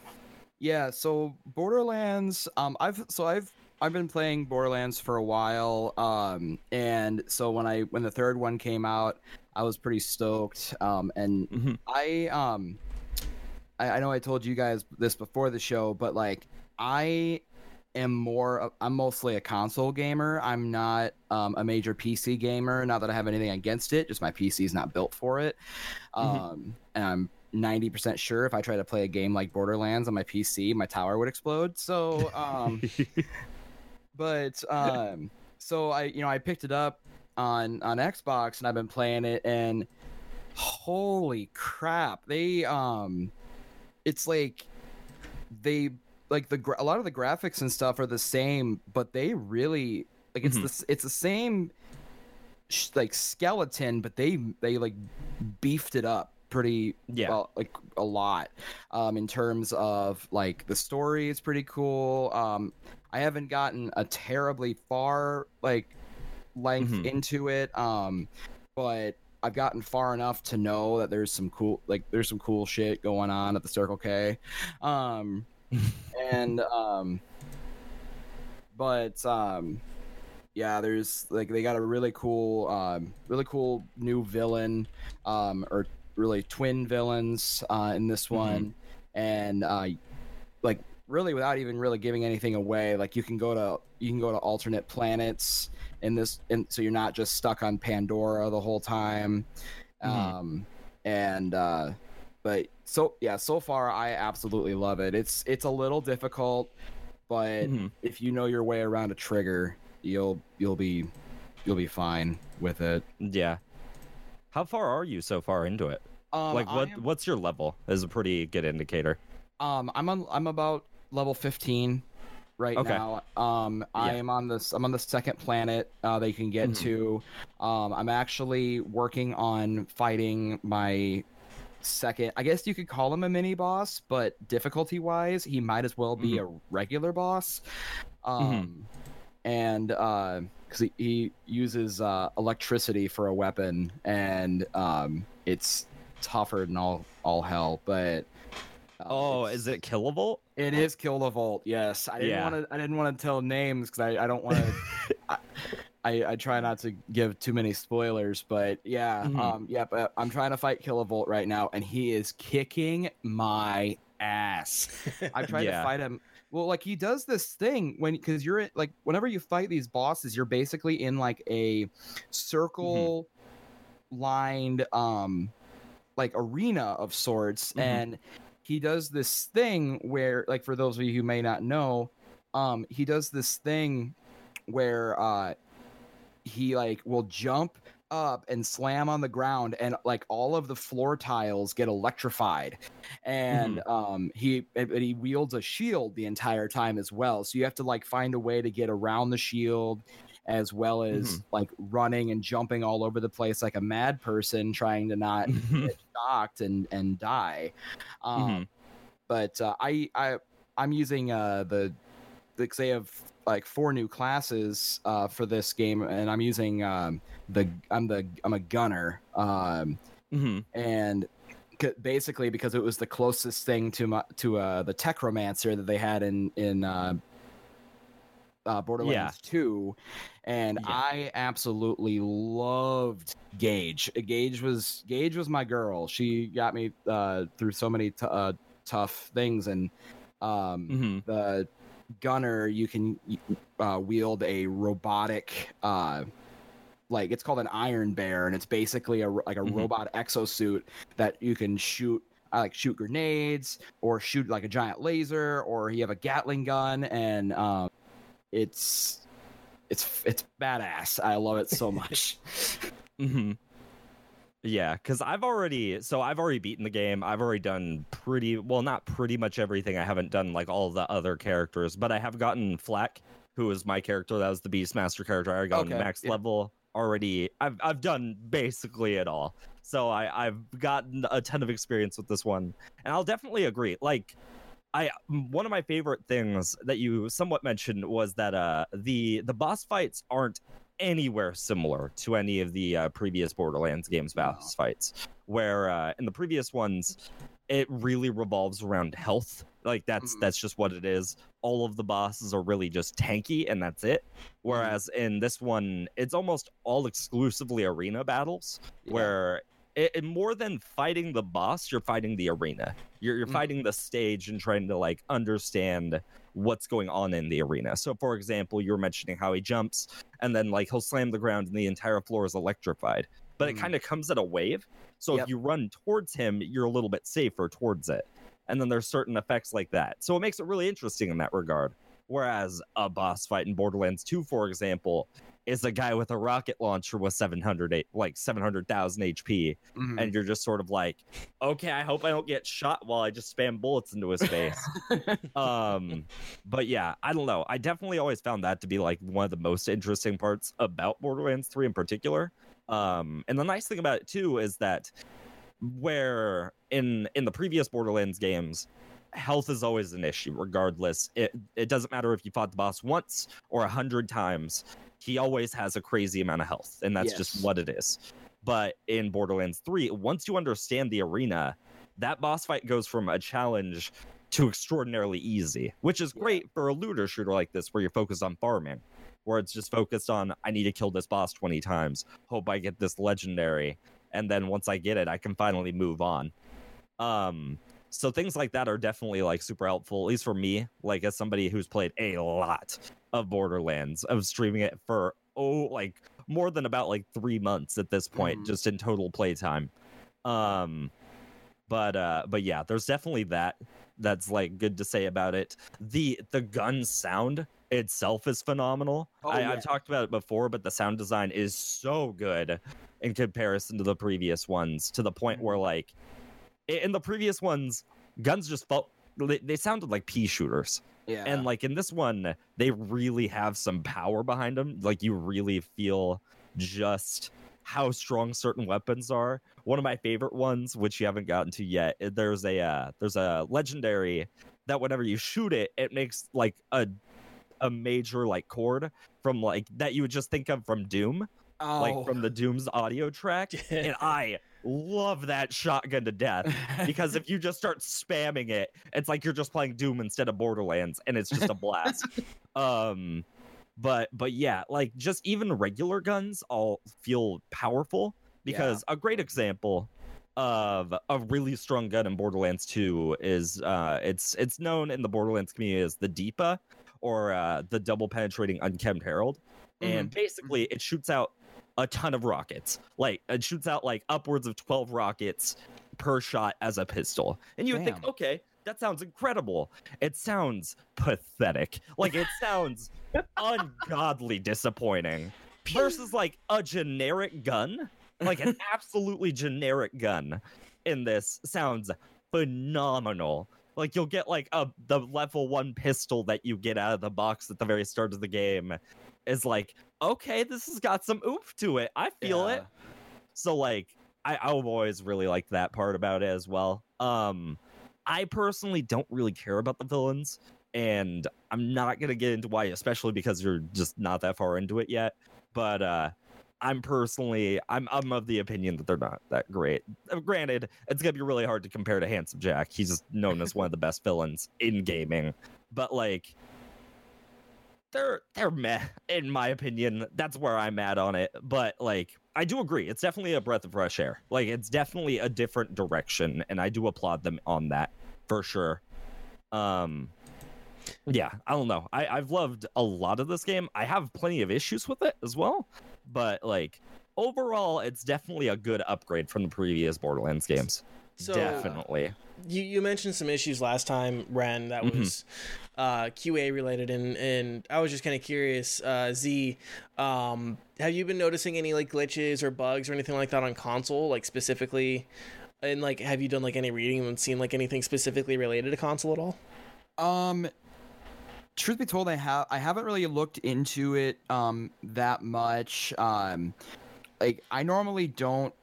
yeah. So Borderlands. Um, I've so I've I've been playing Borderlands for a while. Um, and so when I when the third one came out, I was pretty stoked. Um, and Mhm. I um, I, I know I told you guys this before the show, but like I am more I'm mostly a console gamer. I'm not um, a major PC gamer. Not that I have anything against it, just my PC is not built for it. Um, and I'm 90% sure if I try to play a game like Borderlands on my PC, my tower would explode. So, um, but um, so I, you know, I picked it up on on Xbox and I've been playing it, and holy crap, they um, it's like they like the gra- a lot of the graphics and stuff are the same, but they really like it's Mhm. the it's the same sh- like skeleton, but they they like beefed it up pretty Yeah. well, like a lot um in terms of like the story is pretty cool um i haven't gotten a terribly far like length Mhm. into it um but i've gotten far enough to know that there's some cool like there's some cool shit going on at the circle k um and um but um yeah there's like they got a really cool um really cool new villain um or really twin villains uh in this one. And uh like really without even really giving anything away like you can go to you can go to alternate planets in this and so you're not just stuck on pandora the whole time. Mhm. um and uh but so yeah, so far I absolutely love it. It's it's a little difficult, but Mhm. if you know your way around a trigger, you'll you'll be you'll be fine with it. Yeah. How far are you so far into it? Um, like, what am- what's your level? Is a pretty good indicator. Um, I'm on. I'm about level 15 right Okay. now. Um, I am on this. I'm on the second planet uh, that you can get Mhm. to. Um, I'm actually working on fighting my second. I guess you could call him a mini boss, but difficulty wise, he might as well be a regular boss. Um, and because he, he uses uh, electricity for a weapon, and um, it's tougher than all all hell, but. uh, Oh, is it Killavolt? it is Killavolt. Yes, I didn't Yeah. want to. I didn't want to tell names because I, I don't want to. I, I, try not to give too many spoilers, but yeah, Mhm. um, yeah. But I'm trying to fight Killavolt right now, and he is kicking my ass. I tried Yeah. to fight him. Well, like he does this thing when because you're in, like whenever you fight these bosses, you're basically in like a circle lined um like arena of sorts Mhm. and he does this thing where like for those of you who may not know um he does this thing where uh he like will jump up and slam on the ground and like all of the floor tiles get electrified. And um he he wields a shield the entire time as well. So you have to like find a way to get around the shield as well as like running and jumping all over the place like a mad person trying to not get shocked and and die. Um Mhm. but uh, i i i'm using uh the like they have like four new classes uh for this game and i'm using um the i'm the i'm a gunner um Mhm. and c- basically because it was the closest thing to my to uh the Mechromancer that they had in in uh uh, Borderlands 2, and Yeah. I absolutely loved Gaige. Gaige was Gaige was my girl. She got me uh, through so many t- uh, tough things, and um, Mhm. the gunner you can uh, wield a robotic uh, like it's called an iron bear and it's basically a like a Mhm. robot exosuit that you can shoot uh, like shoot grenades or shoot like a giant laser or you have a gatling gun and um it's it's it's badass. I love it so much. Hmm Yeah, because I've already so I've already beaten the game. I've already done pretty well, not pretty much everything. I haven't done like all the other characters, but I have gotten FL4K, who is my character. That was the Beastmaster character. I got Okay, max yeah. level already. I've I've done basically it all. So I I've gotten a ton of experience with this one, and I'll definitely agree. Like. I one of my favorite things that you somewhat mentioned was that uh the the boss fights aren't anywhere similar to any of the uh, previous Borderlands games boss fights. Where uh, in the previous ones, it really revolves around health. Like that's Mhm. that's just what it is. All of the bosses are really just tanky, and that's it. Whereas in this one, it's almost all exclusively arena battles, where it, it- more than fighting the boss, you're fighting the arena. You're you're Mhm. fighting the stage and trying to like understand what's going on in the arena. So, for example, you were mentioning how he jumps and then like he'll slam the ground and the entire floor is electrified. But it Mhm. kind of comes at a wave. So Yep. if you run towards him, you're a little bit safer towards it. And then there's certain effects like that. So it makes it really interesting in that regard. Whereas a boss fight in Borderlands 2, for example, is a guy with a rocket launcher with 700 like 700,000 HP Mhm. and you're just sort of like, okay, I hope I don't get shot while I just spam bullets into his face. um, but yeah, I don't know. I definitely always found that to be like one of the most interesting parts about Borderlands 3 in particular. Um, and the nice thing about it too is that where in in the previous Borderlands games, health is always an issue, regardless. It it doesn't matter if you fought the boss once or a hundred times. He always has a crazy amount of health, and that's Yes. just what it is. But in Borderlands 3, once you understand the arena, that boss fight goes from a challenge to extraordinarily easy, which is great for a looter shooter like this where you're focused on farming, where it's just focused on I need to kill this boss 20 times, hope I get this legendary, and then once I get it, I can finally move on. Um so things like that are definitely like super helpful, at least for me, like as somebody who's played a lot of Borderlands, of streaming it for oh like more than about like three months at this point, Mhm. just in total playtime. Um But uh, but yeah, there's definitely that. That's like good to say about it. The the gun sound itself is phenomenal. Oh, I, yeah. I've talked about it before, but the sound design is so good in comparison to the previous ones. To the point where Mm-hmm. like in the previous ones, guns just felt they, they sounded like pea shooters. Yeah. And like in this one, they really have some power behind them. Like you really feel just how strong certain weapons are. One of my favorite ones, which you haven't gotten to yet, there's a uh, there's a legendary that whenever you shoot it, it makes like a a major like chord from like that you would just think of from Doom, oh. like from the Doom's audio track. and I love that shotgun to death because if you just start spamming it, it's like you're just playing Doom instead of Borderlands, and it's just a blast. um, but but yeah, like just even regular guns all feel powerful because a great example of a really strong gun in Borderlands 2 is uh it's it's known in the Borderlands community as the Deepa or uh the double penetrating Unkempt Harold. And basically it shoots out a ton of rockets. Like it shoots out like upwards of 12 rockets per shot as a pistol. And you would think okay that sounds incredible. It sounds pathetic. Like it sounds ungodly disappointing versus like a generic gun. Like an absolutely generic gun in this sounds phenomenal like you'll get like a the level one pistol that you get out of the box at the very start of the game is like okay this has got some oomph to it i feel it so like I, I've always really liked that part about it as well. Um I personally don't really care about the villains, and I'm not gonna get into why, especially because you're just not that far into it yet. But uh I'm personally I'm I'm of the opinion that they're not that great. Uh, Granted, it's gonna be really hard to compare to Handsome Jack. He's known as one of the best villains in gaming. But like they're they're meh in my opinion. That's where I'm at on it. But like I do agree, it's definitely a breath of fresh air. Like it's definitely a different direction, and I do applaud them on that for sure. Um yeah, I don't know. I, I've loved a lot of this game. I have plenty of issues with it as well. But like overall, it's definitely a good upgrade from the previous Borderlands games. So definitely. you, you mentioned some issues last time, Ren, that Mhm. was uh, QA related, and and I was just kind of curious, uh, Z, um, have you been noticing any like glitches or bugs or anything like that on console, like specifically? And like, have you done like any reading and seen like anything specifically related to console at all? Um, truth be told, I have I haven't really looked into it um that much. Um, like I normally don't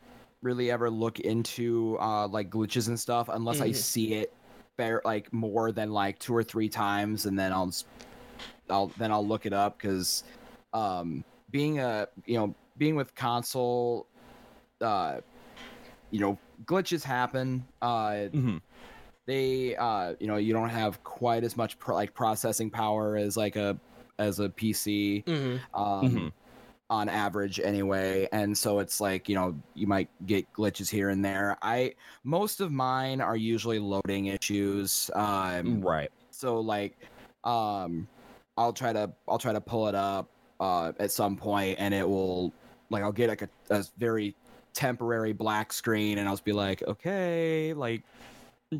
really ever look into uh like glitches and stuff unless I Mhm. see it fair like more than like two or three times, and then I'll I'll then I'll look it up because um being a you know being with console uh you know glitches happen uh hmm they uh you know you don't have quite as much pro- like processing power as like a as a pc Mm-hmm. um Mhm. on average anyway and so it's like you know you might get glitches here and there i most of mine are usually loading issues um Right. so like um i'll try to i'll try to pull it up uh at some point and it will like i'll get like a, a very temporary black screen and i'll just be like okay like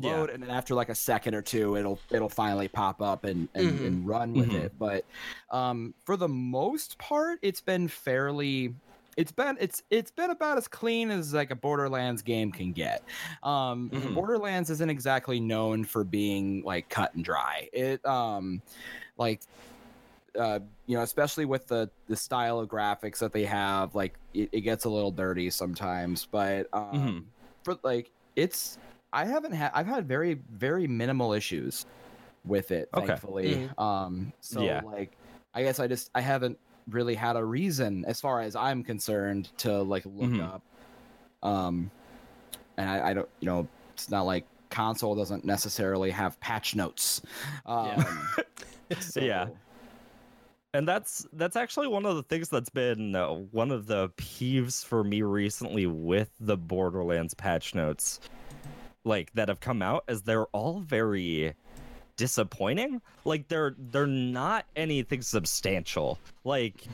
Yeah. load and then after like a second or two it'll it'll finally pop up and and, Mhm. and run with Mhm. it but um for the most part it's been fairly it's been it's it's been about as clean as like a borderlands game can get um Mhm. borderlands isn't exactly known for being like cut and dry it um like uh you know especially with the the style of graphics that they have like it, it gets a little dirty sometimes but um Mhm. for like it's i haven't had i've had very very minimal issues with it Okay. thankfully um so Yeah. like i guess i just i haven't really had a reason as far as i'm concerned to like look Mhm. up um and I, I don't you know it's not like console doesn't necessarily have patch notes um Yeah. so- And that's that's actually one of the things that's been uh, one of the peeves for me recently with the Borderlands patch notes, like that have come out, is they're all very disappointing. Like they're they're not anything substantial. Like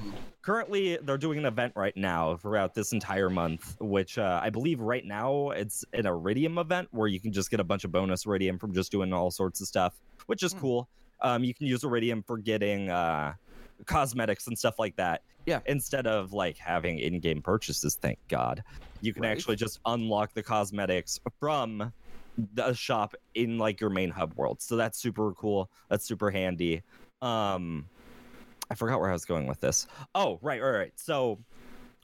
currently they're doing an event right now throughout this entire month, which uh, I believe right now it's an Iridium event where you can just get a bunch of bonus Iridium from just doing all sorts of stuff, which is Hmm. cool. Um, you can use Iridium for getting uh, cosmetics and stuff like that. Yeah. Instead of like having in-game purchases, thank God, you can Right. actually just unlock the cosmetics from the shop in like your main hub world. So that's super cool. That's super handy. Um I forgot where I was going with this. Oh, right, right, right. So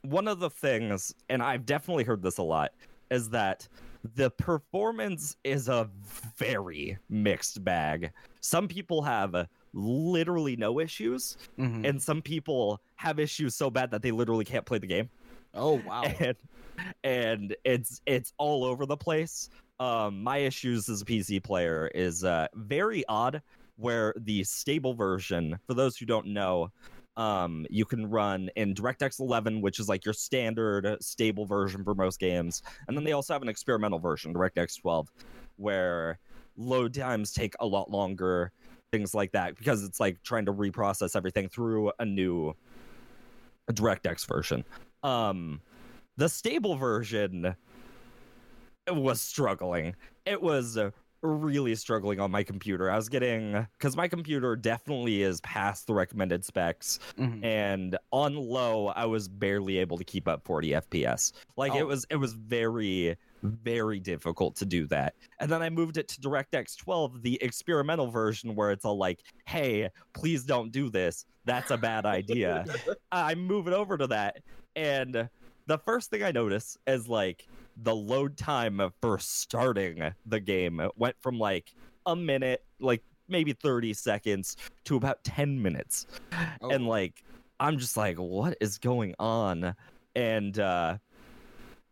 one of the things, and I've definitely heard this a lot, is that the performance is a very mixed bag. Some people have literally no issues, Mhm. and some people have issues so bad that they literally can't play the game Oh wow. and and it's it's all over the place. Um, my issues as a PC player is uh, very odd. Where the stable version, for those who don't know, um, you can run in DirectX 11, which is like your standard stable version for most games, and then they also have an experimental version, DirectX 12, where load times take a lot longer, things like that, because it's like trying to reprocess everything through a new DirectX version. Um, the stable version was struggling. It was really struggling on my computer. I was getting because my computer definitely is past the recommended specs, Mhm. and on low, I was barely able to keep up 40 FPS. Like Oh. it was, it was very, very difficult to do that. And then I moved it to DirectX 12, the experimental version, where it's all like, "Hey, please don't do this. That's a bad idea." I move it over to that, and the first thing I notice is like the load time for starting the game went from like a minute, like maybe 30 seconds, to about 10 minutes. Oh. And like, I'm just like, what is going on? And, uh,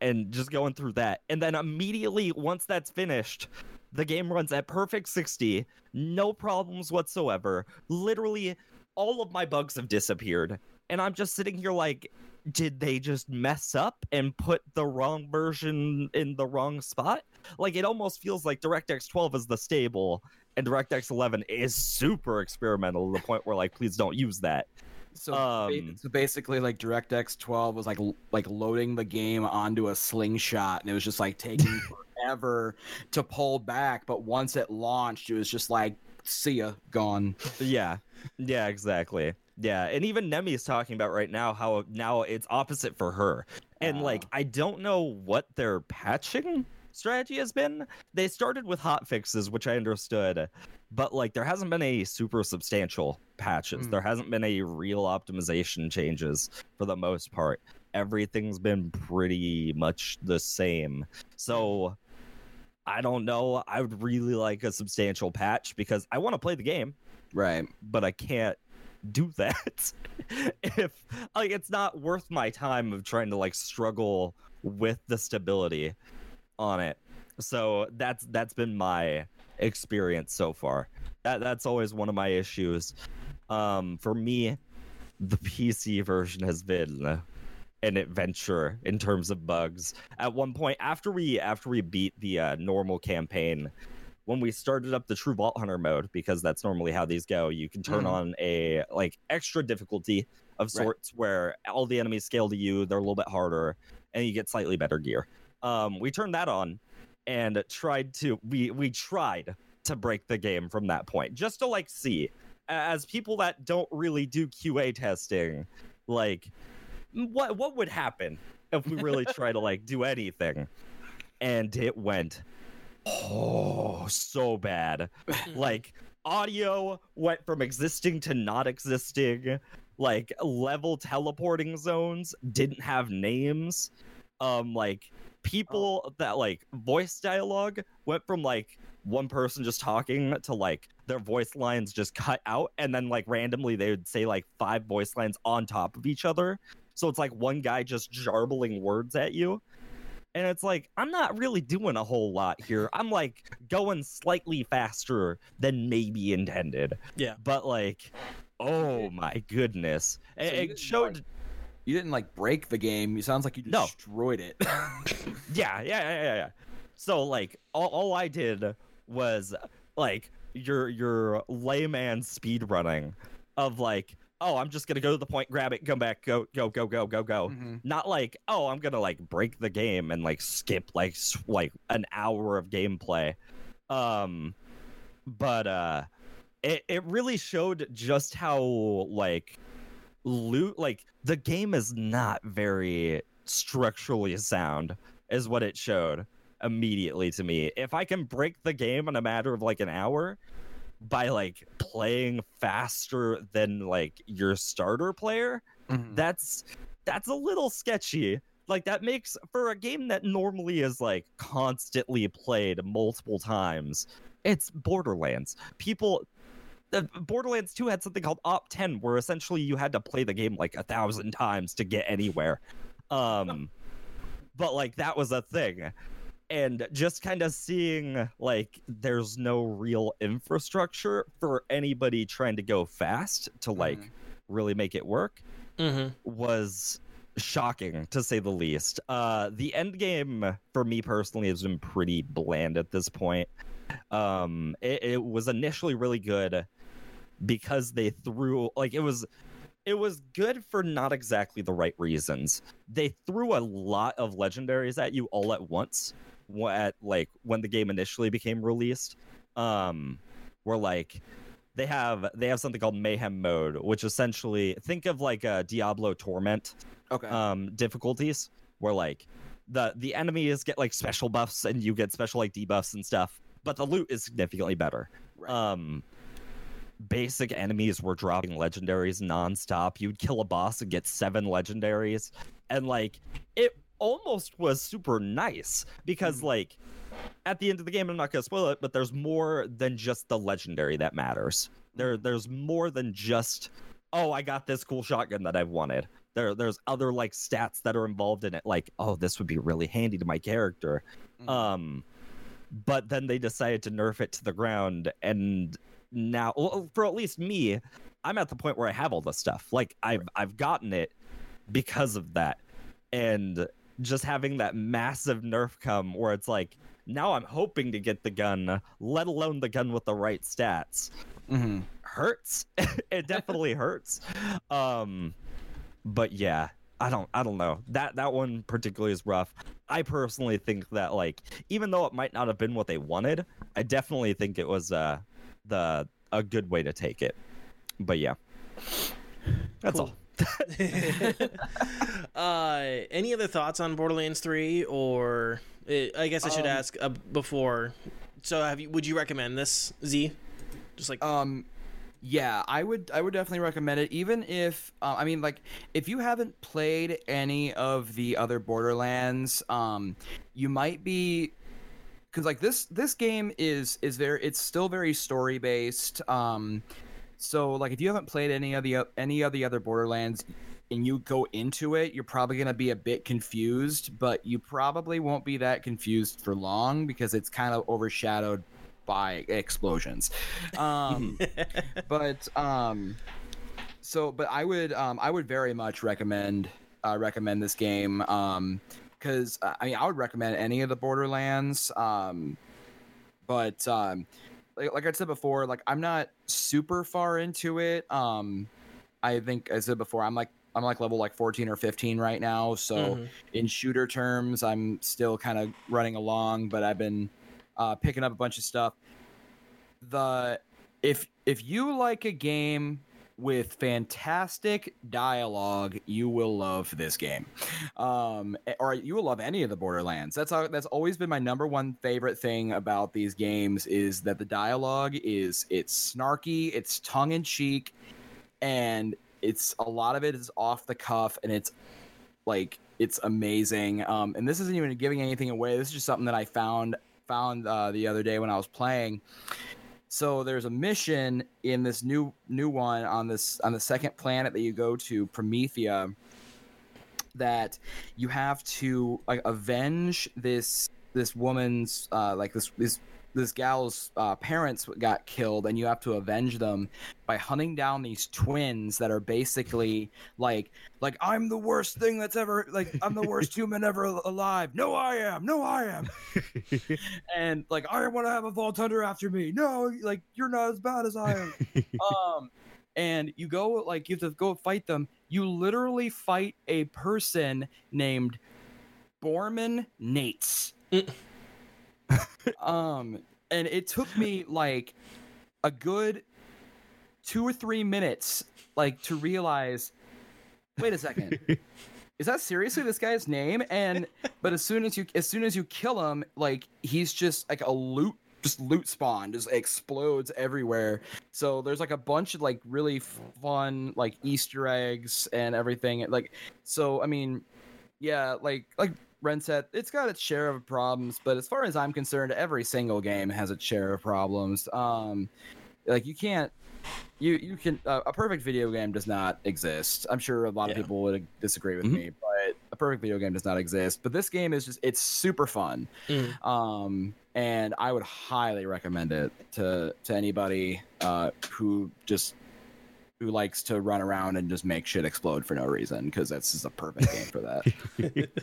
and just going through that. And then immediately, once that's finished, the game runs at perfect 60, no problems whatsoever. Literally, all of my bugs have disappeared. And I'm just sitting here like, did they just mess up and put the wrong version in the wrong spot? Like, it almost feels like DirectX 12 is the stable and DirectX 11 is super experimental to the point where, like, please don't use that. So, Um, so basically, like DirectX 12 was like like loading the game onto a slingshot, and it was just like taking forever to pull back. But once it launched, it was just like, "See ya, gone." Yeah, yeah, exactly. Yeah, and even Nemi's talking about right now how now it's opposite for her. And like. I don't know what their patching strategy has been. They started with hot fixes, which I understood, but like, there hasn't been a super substantial patches. Mm. There hasn't been a real optimization changes for the most part. Everything's been pretty much the same. So. I don't know. I would really like a substantial patch because I want to play the game Right. but I can't do that if like it's not worth my time of trying to like struggle with the stability on it. So that's that's been my experience so far. That that's always one of my issues. Um for me the PC version has been an adventure in terms of bugs. At one point after we after we beat the uh, normal campaign when we started up the true vault hunter mode because that's normally how these go you can turn Mhm. on a like extra difficulty of Right. sorts where all the enemies scale to you they're a little bit harder and you get slightly better gear um we turned that on and tried to we we tried to break the game from that point just to like see as people that don't really do qa testing like what what would happen if we really try to like do anything and it went oh so bad. Like audio went from existing to not existing. Like level teleporting zones didn't have names. Um like people that like voice dialogue went from like one person just talking to like their voice lines just cut out and then like randomly they would say like five voice lines on top of each other. So it's like one guy just jarbling words at you and it's like i'm not really doing a whole lot here i'm like going slightly faster than maybe intended Yeah. but like oh my goodness So it, it showed like- You didn't like break the game. It sounds like you No. destroyed it. yeah, yeah, yeah, yeah, yeah. So like all, all I did was like your your layman speed running of like oh i'm just gonna go to the point grab it come back go go go go go go. Mhm. not like oh i'm gonna like break the game and like skip like like an hour of gameplay. Um but uh it, it really showed just how like loot like the game is not very structurally sound is what it showed immediately to me. If i can break the game in a matter of like an hour by like playing faster than like your starter player Mhm. that's that's a little sketchy. Like that makes for a game that normally is like constantly played multiple times it's borderlands. People the borderlands 2 had something called op 10 where essentially you had to play the game like a thousand times to get anywhere. Um but like that was a thing and just kind of seeing like there's no real infrastructure for anybody trying to go fast to like Mhm. really make it work Mm-hmm. was shocking to say the least. Uh the end game for me personally has been pretty bland at this point. Um it, it was initially really good because they threw like it was it was good for not exactly the right reasons. They threw a lot of legendaries at you all at once at like when the game initially became released. Um where like they have they have something called mayhem mode which essentially think of like a diablo torment Okay. um difficulties where like the the enemies get like special buffs and you get special like debuffs and stuff but the loot is significantly better Right. um basic enemies were dropping legendaries nonstop you'd kill a boss and get seven legendaries and like it almost was super nice because Mhm. like at the end of the game i'm not gonna spoil it but there's more than just the legendary that matters. There there's more than just oh i got this cool shotgun that i've wanted. There there's other like stats that are involved in it like oh this would be really handy to my character. Mhm. um but then they decided to nerf it to the ground and now well, for at least me i'm at the point where i have all this stuff. Like i've i've gotten it because of that. And just having that massive nerf come where it's like now i'm hoping to get the gun let alone the gun with the right stats. Mhm. hurts. It definitely hurts. Um but yeah i don't i don't know. That that one particularly is rough. I personally think that like even though it might not have been what they wanted i definitely think it was uh the a good way to take it. But yeah. That's Cool. all uh, any other thoughts on Borderlands Three, or uh, I guess I should Um, ask uh, before. So, have you? Would you recommend this Z? Just like Um, yeah, I would I would definitely recommend it. Even if uh, I mean, like, if you haven't played any of the other Borderlands, um, you might be because like this this game is is very it's still very story based. Um, so like if you haven't played any of the any of the other Borderlands. And you go into it, you're probably going to be a bit confused, but you probably won't be that confused for long because it's kind of overshadowed by explosions. Um, but um so but i would um i would very much recommend uh recommend this game um because uh, i mean i would recommend any of the borderlands um but um like, like i said before like i'm not super far into it. Um i think i said before i'm like i'm like level like 14 or 15 right now. So Mhm. in shooter terms i'm still kind of running along but i've been uh, picking up a bunch of stuff. The if if you like a game with fantastic dialogue you will love this game. Um or you will love any of the borderlands. That's that's always been my number one favorite thing about these games is that the dialogue is it's snarky it's tongue-in-cheek and it's a lot of it is off the cuff and it's like it's amazing. Um and this isn't even giving anything away. This is just something that i found found uh, the other day when i was playing so there's a mission in this new new one on this on the second planet that you go to promethea that you have to like avenge this this woman's uh like this this this gal's uh, parents got killed, and you have to avenge them by hunting down these twins that are basically like like I'm the worst thing that's ever like I'm the worst human ever alive. No, I am. No, I am. and like I want to have a vault hunter after me. No, like you're not as bad as I am. um, and you go like you have to go fight them. You literally fight a person named Borman Nates. um, and it took me like a good two or three minutes, like to realize. Wait a second. Is that seriously this guy's name? And but as soon as you as soon as you kill him, like he's just like a loot just loot spawn just explodes everywhere. So there's like a bunch of like really fun like Easter eggs and everything. Like so I mean, yeah, like like Ren said, it's got its share of problems, but as far as I'm concerned, every single game has its share of problems. Um, like you can't, you you can uh, a perfect video game does not exist. I'm sure a lot Yeah. of people would disagree with Mhm. me, but a perfect video game does not exist. But this game is just it's super fun, Mm. um, and I would highly recommend it to to anybody uh, who just who likes to run around and just make shit explode for no reason because that's just a perfect game for that.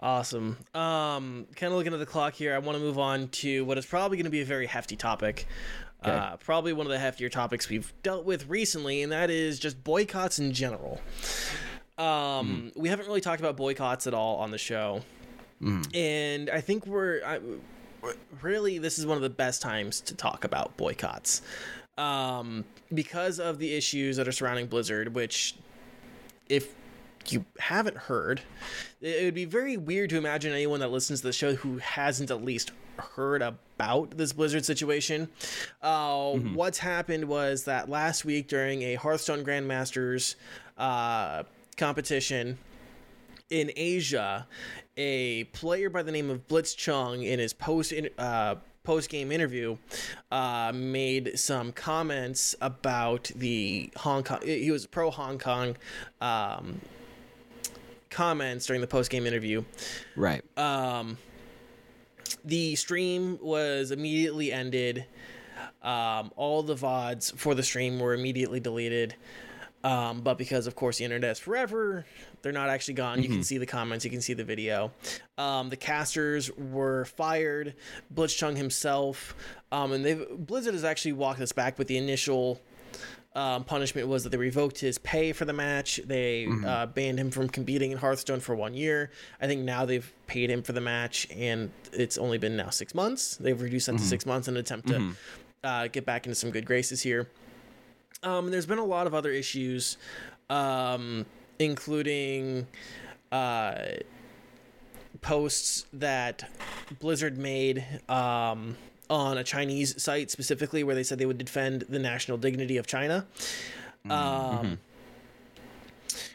Awesome. Um, kind of looking at the clock here, I want to move on to what is probably going to be a very hefty topic. Uh, probably one of the heftier topics we've dealt with recently, and that is just boycotts in general. Um, We haven't really talked about boycotts at all on the show, and I think we're I, really this is one of the best times to talk about boycotts um, because of the issues that are surrounding Blizzard, which if you haven't heard, it would be very weird to imagine anyone that listens to the show who hasn't at least heard about this Blizzard situation. Uh, What's happened was that last week during a Hearthstone Grandmasters uh, competition in Asia, a player by the name of Blitzchung in his post uh, post game interview uh, made some comments about the Hong Kong. He was pro Hong Kong um, comments during the post game interview. right. Um, the stream was immediately ended. Um, all the VODs for the stream were immediately deleted. Um, but because, of course, the internet is forever, they're not actually gone. You can see the comments, you can see the video. Um, the casters were fired. Blitzchung himself, um, and they Blizzard has actually walked us back. But the initial um, punishment was that they revoked his pay for the match. They uh, banned him from competing in Hearthstone for one year. I think now they've paid him for the match, and it's only been now six months. They've reduced that to six months in an attempt to uh, get back into some good graces here. Um, there's been a lot of other issues, um, including uh, posts that Blizzard made um, on a Chinese site specifically, where they said they would defend the national dignity of China. Um,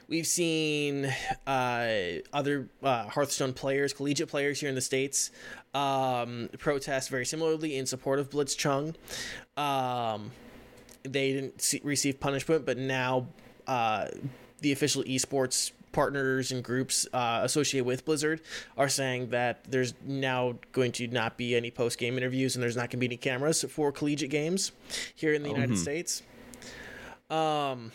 We've seen uh, other uh, Hearthstone players, collegiate players here in the states, um, protest very similarly in support of Blitzchung. Um, they didn't see, receive punishment, but now uh, the official esports partners and groups uh, associated with Blizzard are saying that there's now going to not be any post game interviews and there's not going to be any cameras for collegiate games here in the United States. Um,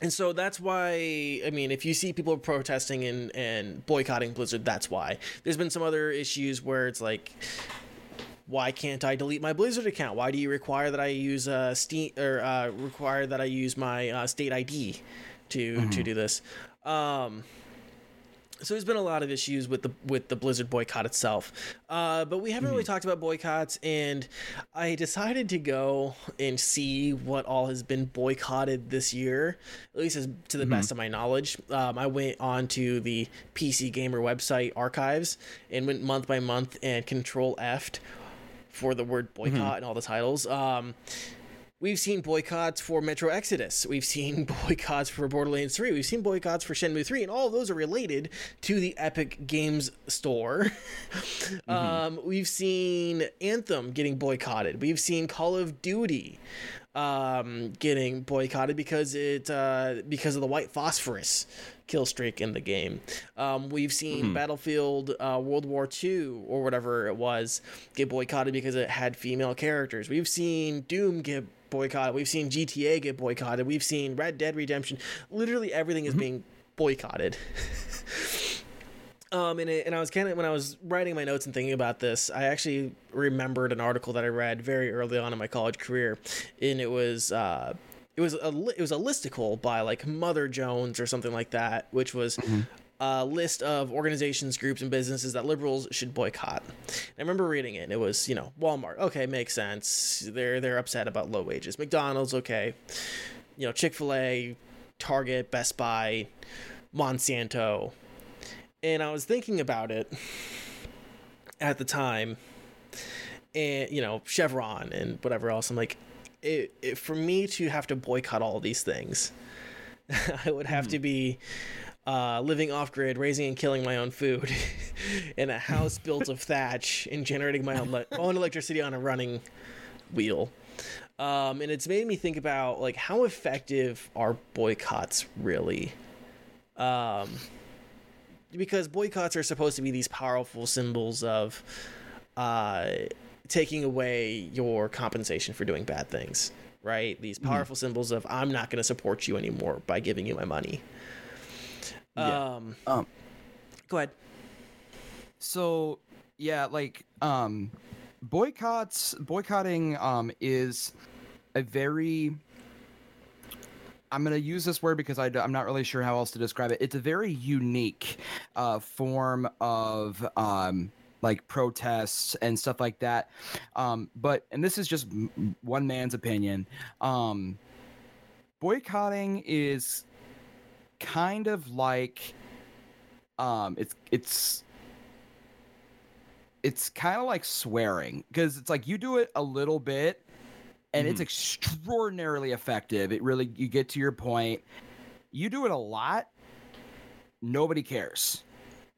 and so that's why I mean, if you see people protesting and and boycotting Blizzard, that's why. There's been some other issues where it's like why can't I delete my Blizzard account? Why do you require that I use uh, Steam or uh, require that I use my uh, state ID to to do this? Um, so there's been a lot of issues with the with the Blizzard boycott itself, uh, but we haven't really talked about boycotts. And I decided to go and see what all has been boycotted this year, at least as, to the best of my knowledge. Um, I went on to the PC Gamer website archives and went month by month and Control F for the word boycott and all the titles. Um, we've seen boycotts for Metro Exodus. We've seen boycotts for Borderlands 3. We've seen boycotts for Shenmue 3, and all of those are related to the Epic Games Store. um, we've seen Anthem getting boycotted. We've seen Call of Duty. Um, getting boycotted because it uh, because of the white phosphorus kill streak in the game. Um, we've seen Mhm. Battlefield uh, World War II or whatever it was get boycotted because it had female characters. We've seen Doom get boycotted. We've seen GTA get boycotted. We've seen Red Dead Redemption. Literally everything is being boycotted. Um, and, it, and I was kind of when I was writing my notes and thinking about this, I actually remembered an article that I read very early on in my college career, and it was uh, it was a it was a listicle by like Mother Jones or something like that, which was a list of organizations, groups, and businesses that liberals should boycott. I remember reading it, and it was you know Walmart, okay, makes sense. They're they're upset about low wages. McDonald's, okay, you know Chick Fil A, Target, Best Buy, Monsanto and I was thinking about it at the time, and you know Chevron and whatever else. I'm like, it, it, for me to have to boycott all these things, I would have to be uh, living off grid, raising and killing my own food in a house built of thatch and generating my own, le- own electricity on a running wheel. Um, and it's made me think about like how effective are boycotts really? Um, because boycotts are supposed to be these powerful symbols of uh, taking away your compensation for doing bad things, right? These powerful symbols of I'm not going to support you anymore by giving you my money. Yeah. Um, Um, go ahead. so yeah like um boycotts boycotting um is a very i'm going to use this word because I, am not really sure how else to describe it. It's a very unique uh, form of um like protests and stuff like that. Um but and this is just one man's opinion. Um boycotting is kind of like um it's it's it's kind of like swearing because it's like you do it a little bit and it's extraordinarily effective. It really you get to your point. You do it a lot nobody cares.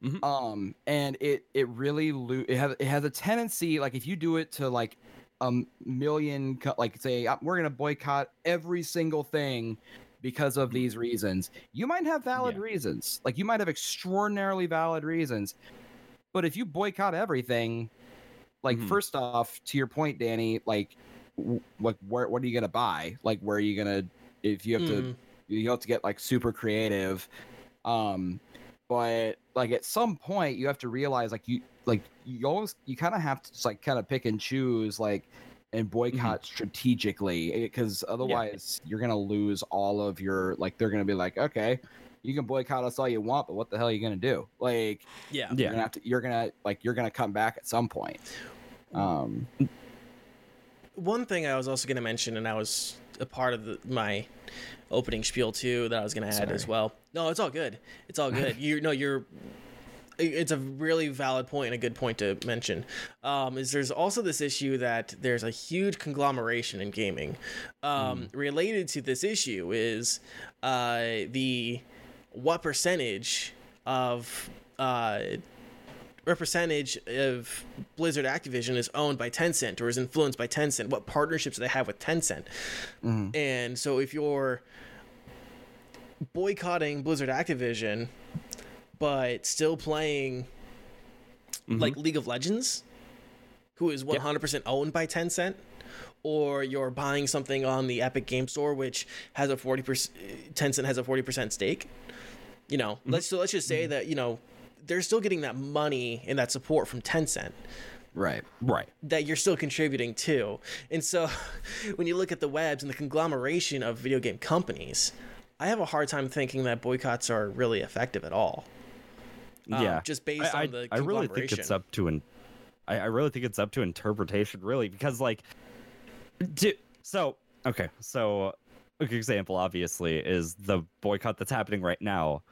Mhm. um and it it really lo- it has it has a tendency like if you do it to like a million co- like say "Uh, we're gonna boycott every single thing because of these reasons you might have valid Yeah. reasons. Like you might have extraordinarily valid reasons. But if you boycott everything like Mhm. first off to your point danny like like where what are you gonna buy like where are you gonna if you have to Mhm. you have to get like super creative um but like at some point you have to realize like you like you always you kind of have to just like kind of pick and choose like and boycott strategically because otherwise you're gonna lose all of your like they're gonna be like okay you can boycott us all you want but what the hell are you gonna do like Yeah. you're Yeah. gonna have to you're gonna like you're gonna come back at some point um One thing I was also going to mention, and I was a part of the, my opening spiel too, that I was going to add as well. No, it's all good. It's all good. you no, you're. It's a really valid point and a good point to mention. Um, is there's also this issue that there's a huge conglomeration in gaming. Um, Related to this issue is uh, the what percentage of uh, what percentage of Blizzard Activision is owned by Tencent or is influenced by Tencent? What partnerships do they have with Tencent? mhm. And so if you're boycotting Blizzard Activision, but still playing Mhm. like League of Legends, who is 100% owned by Tencent, or you're buying something on the Epic Game Store, which has a 40%, Tencent has a 40% stake. You know, let's so let's just say that you know they're still getting that money and that support from Tencent right right. that you're still contributing to. And so when you look at the webs and the conglomeration of video game companies, I have a hard time thinking that boycotts are really effective at all. Um, yeah. just based I, on the I, I really think it's up to an I, I really think it's up to interpretation really because like do, so okay so a good example obviously is the boycott that's happening right now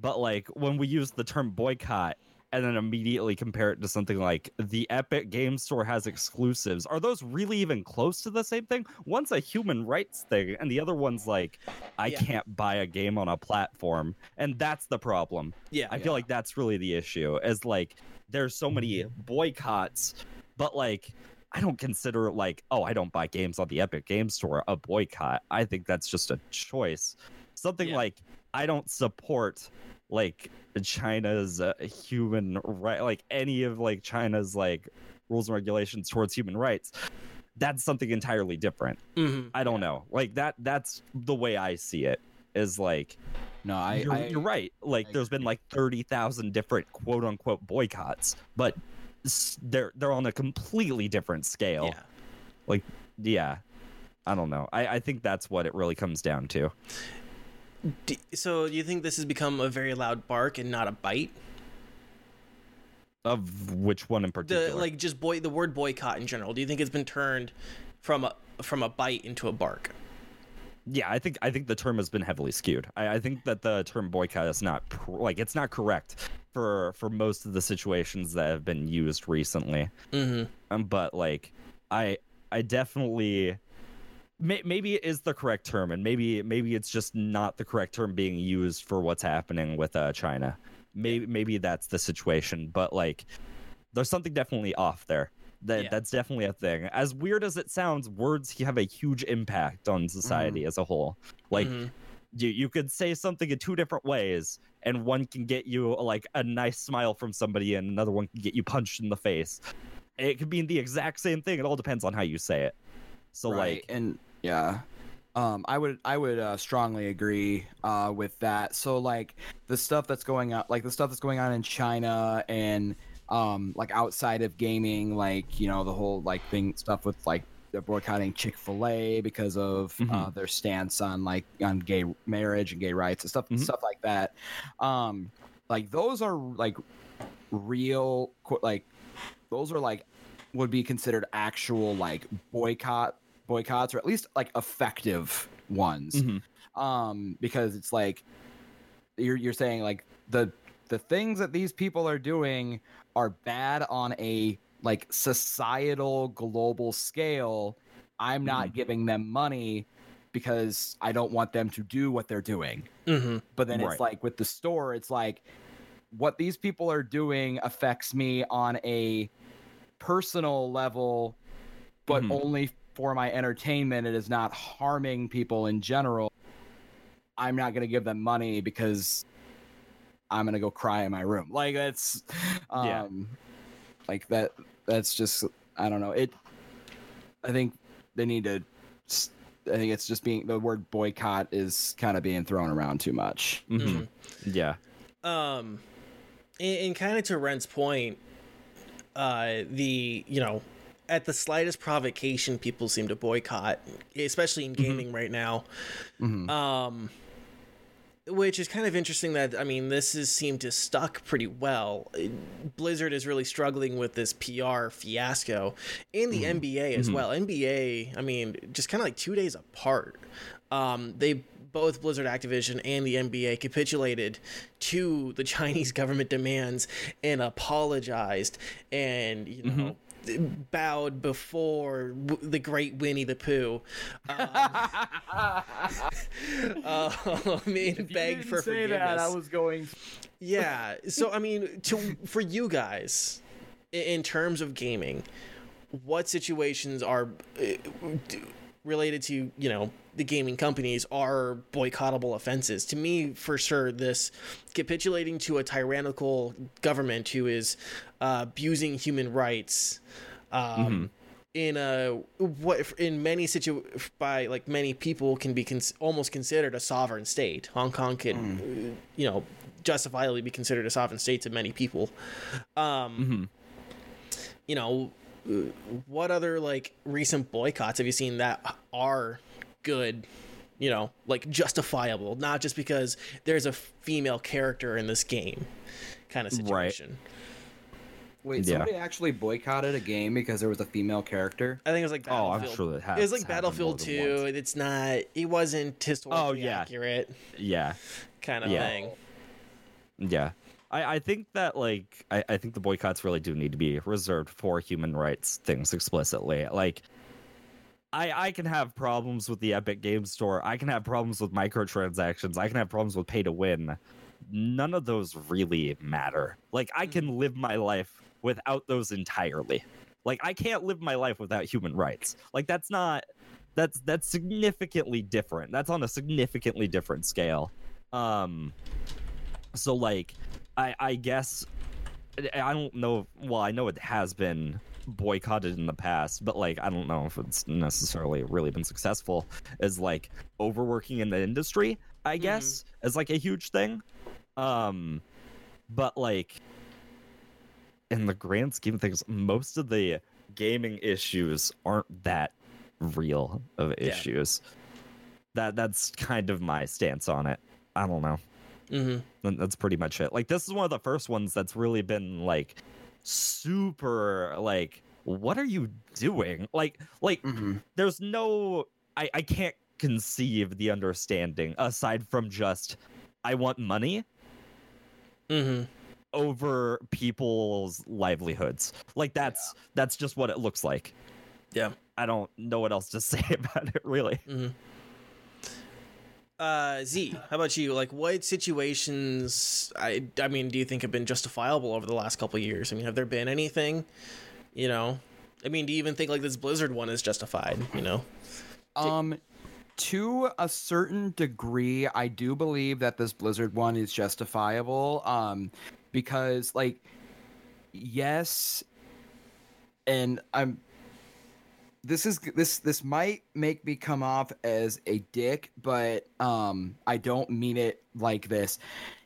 but like when we use the term boycott and then immediately compare it to something like the epic game store has exclusives are those really even close to the same thing one's a human rights thing and the other one's like i Yeah. can't buy a game on a platform and that's the problem Yeah. I feel like that's really the issue. Is like there's so many mm-hmm. boycotts, but like I don't consider like, oh, I don't buy games on the Epic Game Store a boycott. I think that's just a choice. Something Yeah. like I don't support like China's uh, human right, like any of like China's like rules and regulations towards human rights. That's something entirely different. Mhm. I don't know. Like that. That's the way I see it. Is like No, I, you're, I you're right. Like I there's been like thirty thousand different quote unquote boycotts, but they're they're on a completely different scale. Yeah. Like yeah, I don't know. I I think that's what it really comes down to. D- so do you think this has become a very loud bark and not a bite? Of which one in particular? The like just boy the word boycott in general. Do you think it's been turned from a from a bite into a bark? yeah, I think I think the term has been heavily skewed. I, I think that the term boycott is not pr- like it's not correct for for most of the situations that have been used recently. Mm-hmm. um, but like i i definitely may, maybe it is the correct term and maybe maybe it's just not the correct term being used for what's happening with uh china. Maybe maybe that's the situation but like there's something definitely off there. That Yeah. that's definitely a thing. As weird as it sounds words have a huge impact on society as a whole. Like Mhm. you, you could say something in two different ways and one can get you like a nice smile from somebody and another one can get you punched in the face. It could mean the exact same thing. It all depends on how you say it. So right. like and yeah um i would i would uh, strongly agree uh with that so like the stuff that's going on like the stuff that's going on in china and um like outside of gaming like you know the whole like thing stuff with like they're boycotting chick-fil-a because of uh, Mhm. their stance on like on gay marriage and gay rights and stuff Mhm. stuff like that um like those are like real like those are like would be considered actual like boycott boycotts or at least like effective ones Mhm. um because it's like you're you're saying like the the things that these people are doing are bad on a like societal global scale i'm not giving them money because i don't want them to do what they're doing Mm-hmm. but then Right. it's like with the store, it's like what these people are doing affects me on a personal level, but Mhm. only for my entertainment. It is not harming people in general. I'm not going to give them money because I'm going to go cry in my room. Like that's, um, Yeah. like that. That's just I don't know. It. I think they need to. I think it's just being the word boycott is kind of being thrown around too much. mhm. yeah Um, and, and kind of to Rent's point, uh, the you know, at the slightest provocation, people seem to boycott, especially in gaming right now. Mhm. Um, which is kind of interesting that I mean this has seemed to stuck pretty well. Blizzard is really struggling with this PR fiasco, and the NBA as well. NBA, I mean, just kind of like two days apart. Um, they both Blizzard Activision and the NBA capitulated to the Chinese government demands and apologized and you know bowed before w- the great Winnie the Pooh. Um, uh, and begged for forgiveness. I was going. Yeah. So I mean, to for you guys, in terms of gaming, what situations are uh, related to you know the gaming companies are boycottable offenses? To me, for sure, this capitulating to a tyrannical government who is uh, abusing human rights. Um, In a what in many situ by like many people can be cons- almost considered a sovereign state. Hong Kong can, uh, you know, justifiably be considered a sovereign state to many people. Um, You know, what other like recent boycotts have you seen that are good? You know, like justifiable, not just because there's a female character in this game, kind of Right. situation. Wait, Yeah. somebody actually boycotted a game because there was a female character? I think it was like Oh, I'm sure that has it was like Battlefield 2. once. It's not. It wasn't oh, historically Oh, yeah. accurate, yeah kind of Yeah. thing. Yeah. I, I think that like I, I think the boycotts really do need to be reserved for human rights things explicitly. Like I I can have problems with the Epic Games Store. I can have problems with microtransactions. I can have problems with pay to win. None of those really matter. Like I can live my life without those entirely. Like I can't live my life without human rights. Like that's not that's that's significantly different. That's on a significantly different scale. Um so like I I guess I don't know well I know it has been boycotted in the past, but like I don't know if it's necessarily really been successful as like overworking in the industry, I guess, as like a huge thing. Um but like in the grand scheme of things, most of the gaming issues aren't that real of Yeah. issues. That that's kind of my stance on it. I don't know. Mm-hmm. Th- That's pretty much it. Like this is one of the first ones that's really been like super like what are you doing? Like like Mhm. there's no I I can't conceive the understanding aside from just I want money Mm-hmm. over people's livelihoods. Like that's that's just what it looks like. Yeah. I don't know what else to say about it really. Mm-hmm. Uh, Z, how about you? Like, what situations? I, I mean, do you think have been justifiable over the last couple years? I mean, have there been anything? You know, I mean, do you even think like this Blizzard one is justified? You know, Um, to a certain degree, I do believe that this Blizzard one is justifiable. Um, because like, yes, and I'm. This is this this might make me come off as a dick, but um, I don't mean it like this.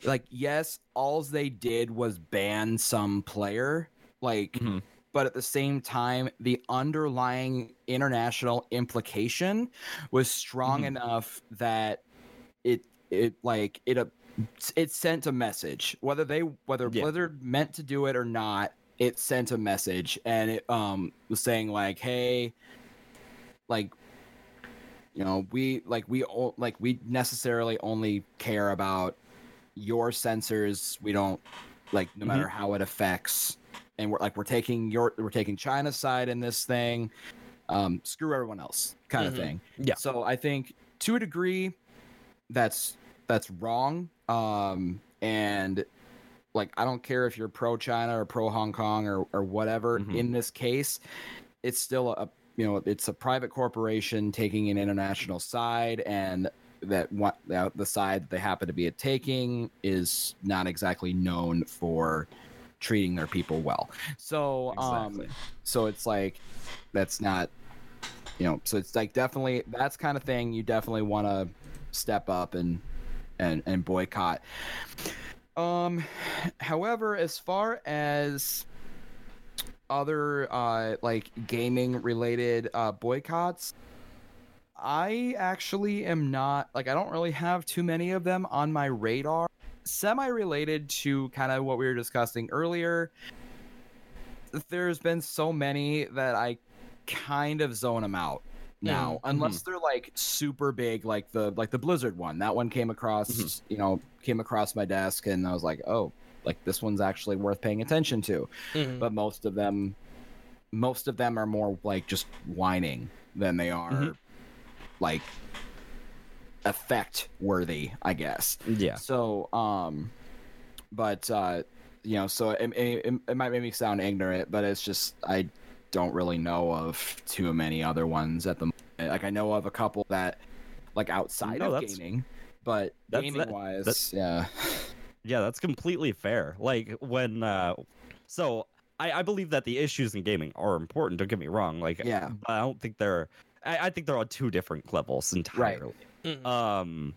Like, yes, alls they did was ban some player, like Mhm. but at the same time, the underlying international implication was strong Mhm. enough that it it like it it sent a message whether they whether Yeah. Blizzard meant to do it or not. It sent a message and it um was saying like, hey, like you know we like we o- like we necessarily only care about your sensors. We don't like no matter how it affects and we're like we're taking your we're taking china's side in this thing. Um screw everyone else kind Mhm. of thing. Yeah. so i think to a degree that's that's wrong. Um and like i don't care if you're pro china or pro hong kong or or whatever Mhm. in this case it's still a you know it's a private corporation taking an international side and that what the side that they happen to be taking is not exactly known for treating their people well. So um so it's like that's not you know so it's like definitely that's kind of thing you definitely want to step up and and and boycott um however as far as other uh like gaming related uh boycotts i actually am not like i don't really have too many of them on my radar. Semi related to kind of what we were discussing earlier there's been so many that i kind of zone them out now Mhm. unless they're like super big like the like the blizzard one that one came across Mhm. you know came across my desk and i was like oh like this one's actually worth paying attention to Mhm. but most of them most of them are more like just whining than they are Mhm. like effect worthy i guess Yeah. so um but uh you know so it, it, it might make me sound ignorant but it's just i don't really know of too many other ones at the moment like i know of a couple that like outside No, of that's- gaming but that's- gaming that- wise that's- yeah Yeah, that's completely fair. Like when uh so I, I believe that the issues in gaming are important, don't get me wrong. Like Yeah. but I don't think they're I, I think they're on two different levels entirely. Mhm. Um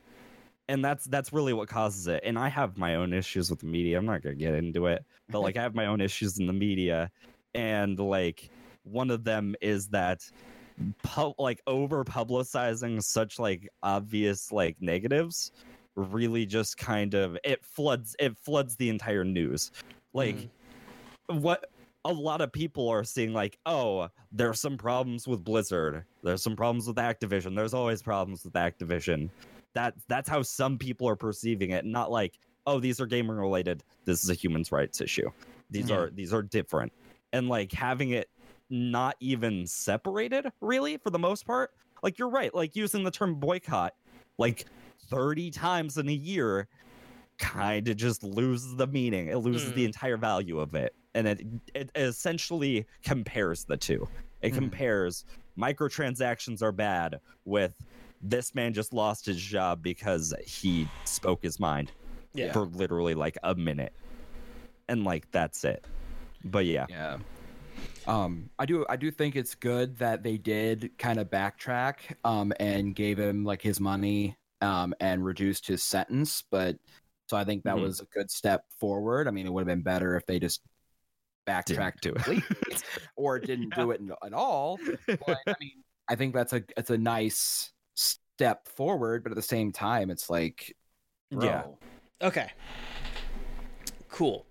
and that's that's really what causes it. And I have my own issues with the media. I'm not gonna get into it. But like I have my own issues in the media. And like one of them is that pu- like over publicizing such like obvious like negatives really just kind of it floods it floods the entire news. Like mm. what a lot of people are seeing like oh there's some problems with blizzard. There's some problems with activision. There's always problems with activision. That that's how some people are perceiving it not like oh these are gaming related this is a human rights issue. These Yeah. are these are different. And like having it not even separated really for the most part like you're right like using the term boycott like 30 times in a year kind of just loses the meaning it loses the Mm. entire value of it and it it essentially compares the two. It Mhm. compares microtransactions are bad with this man just lost his job because he spoke his mind Yeah. for literally like a minute, and like that's it. But yeah, Yeah. Um, I do I do think it's good that they did kind of backtrack um and gave him like his money um and reduced his sentence, but so I think that Mhm. was a good step forward. I mean, it would have been better if they just backtracked to it. or didn't do it at all. But I mean, I think that's a it's a nice step forward, but at the same time, it's like, Yeah. Okay. Cool.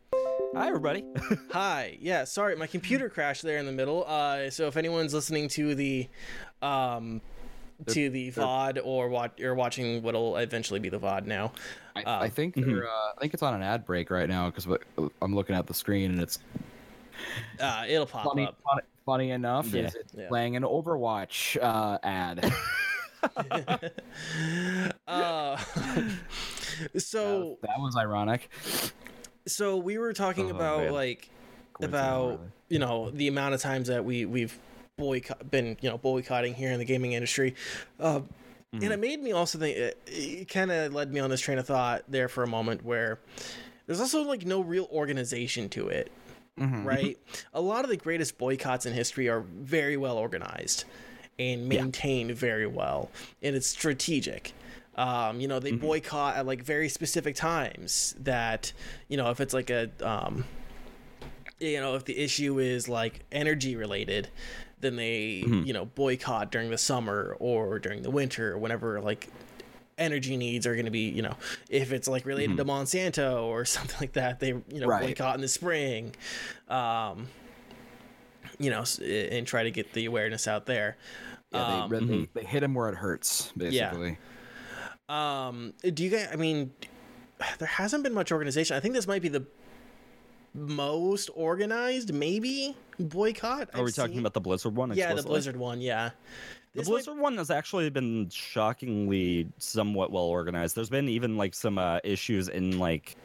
Hi everybody. Hi. Yeah, sorry, my computer crashed there in the middle. Uh, so if anyone's listening to the, um, to the VOD or watch or watching what'll eventually be the VOD now. I, Uh, I think mhm. uh, I think it's on an ad break right now because I'm looking at the screen and it's Uh, it'll pop funny, up. funny, funny enough Yeah. is it's Yeah. playing an Overwatch uh, ad. uh, so that was ironic. So we were talking Oh, about man. like about you know the amount of times that we we've boycott been you know boycotting here in the gaming industry. Uh, and it made me also think it, it kind of led me on this train of thought there for a moment where there's also like no real organization to it Mhm. right? A lot of the greatest boycotts in history are very well organized and maintained very well and it's strategic um, you know they boycott at like very specific times that you know if it's like a um, you know if the issue is like energy related then they you know boycott during the summer or during the winter or whenever like energy needs are going to be you know if it's like related to monsanto or something like that they you know Right. boycott in the spring um you know and try to get the awareness out there. Yeah, Um, they, they, they hit him where it hurts, basically. Um, do you guys? I mean, there hasn't been much organization. I think this might be the most organized, maybe boycott. Are we I've talking seen. about the Blizzard one? Yeah, the? Blizzard one. Yeah, The This might- Blizzard one has actually been shockingly somewhat well organized. There's been even like some uh, issues in like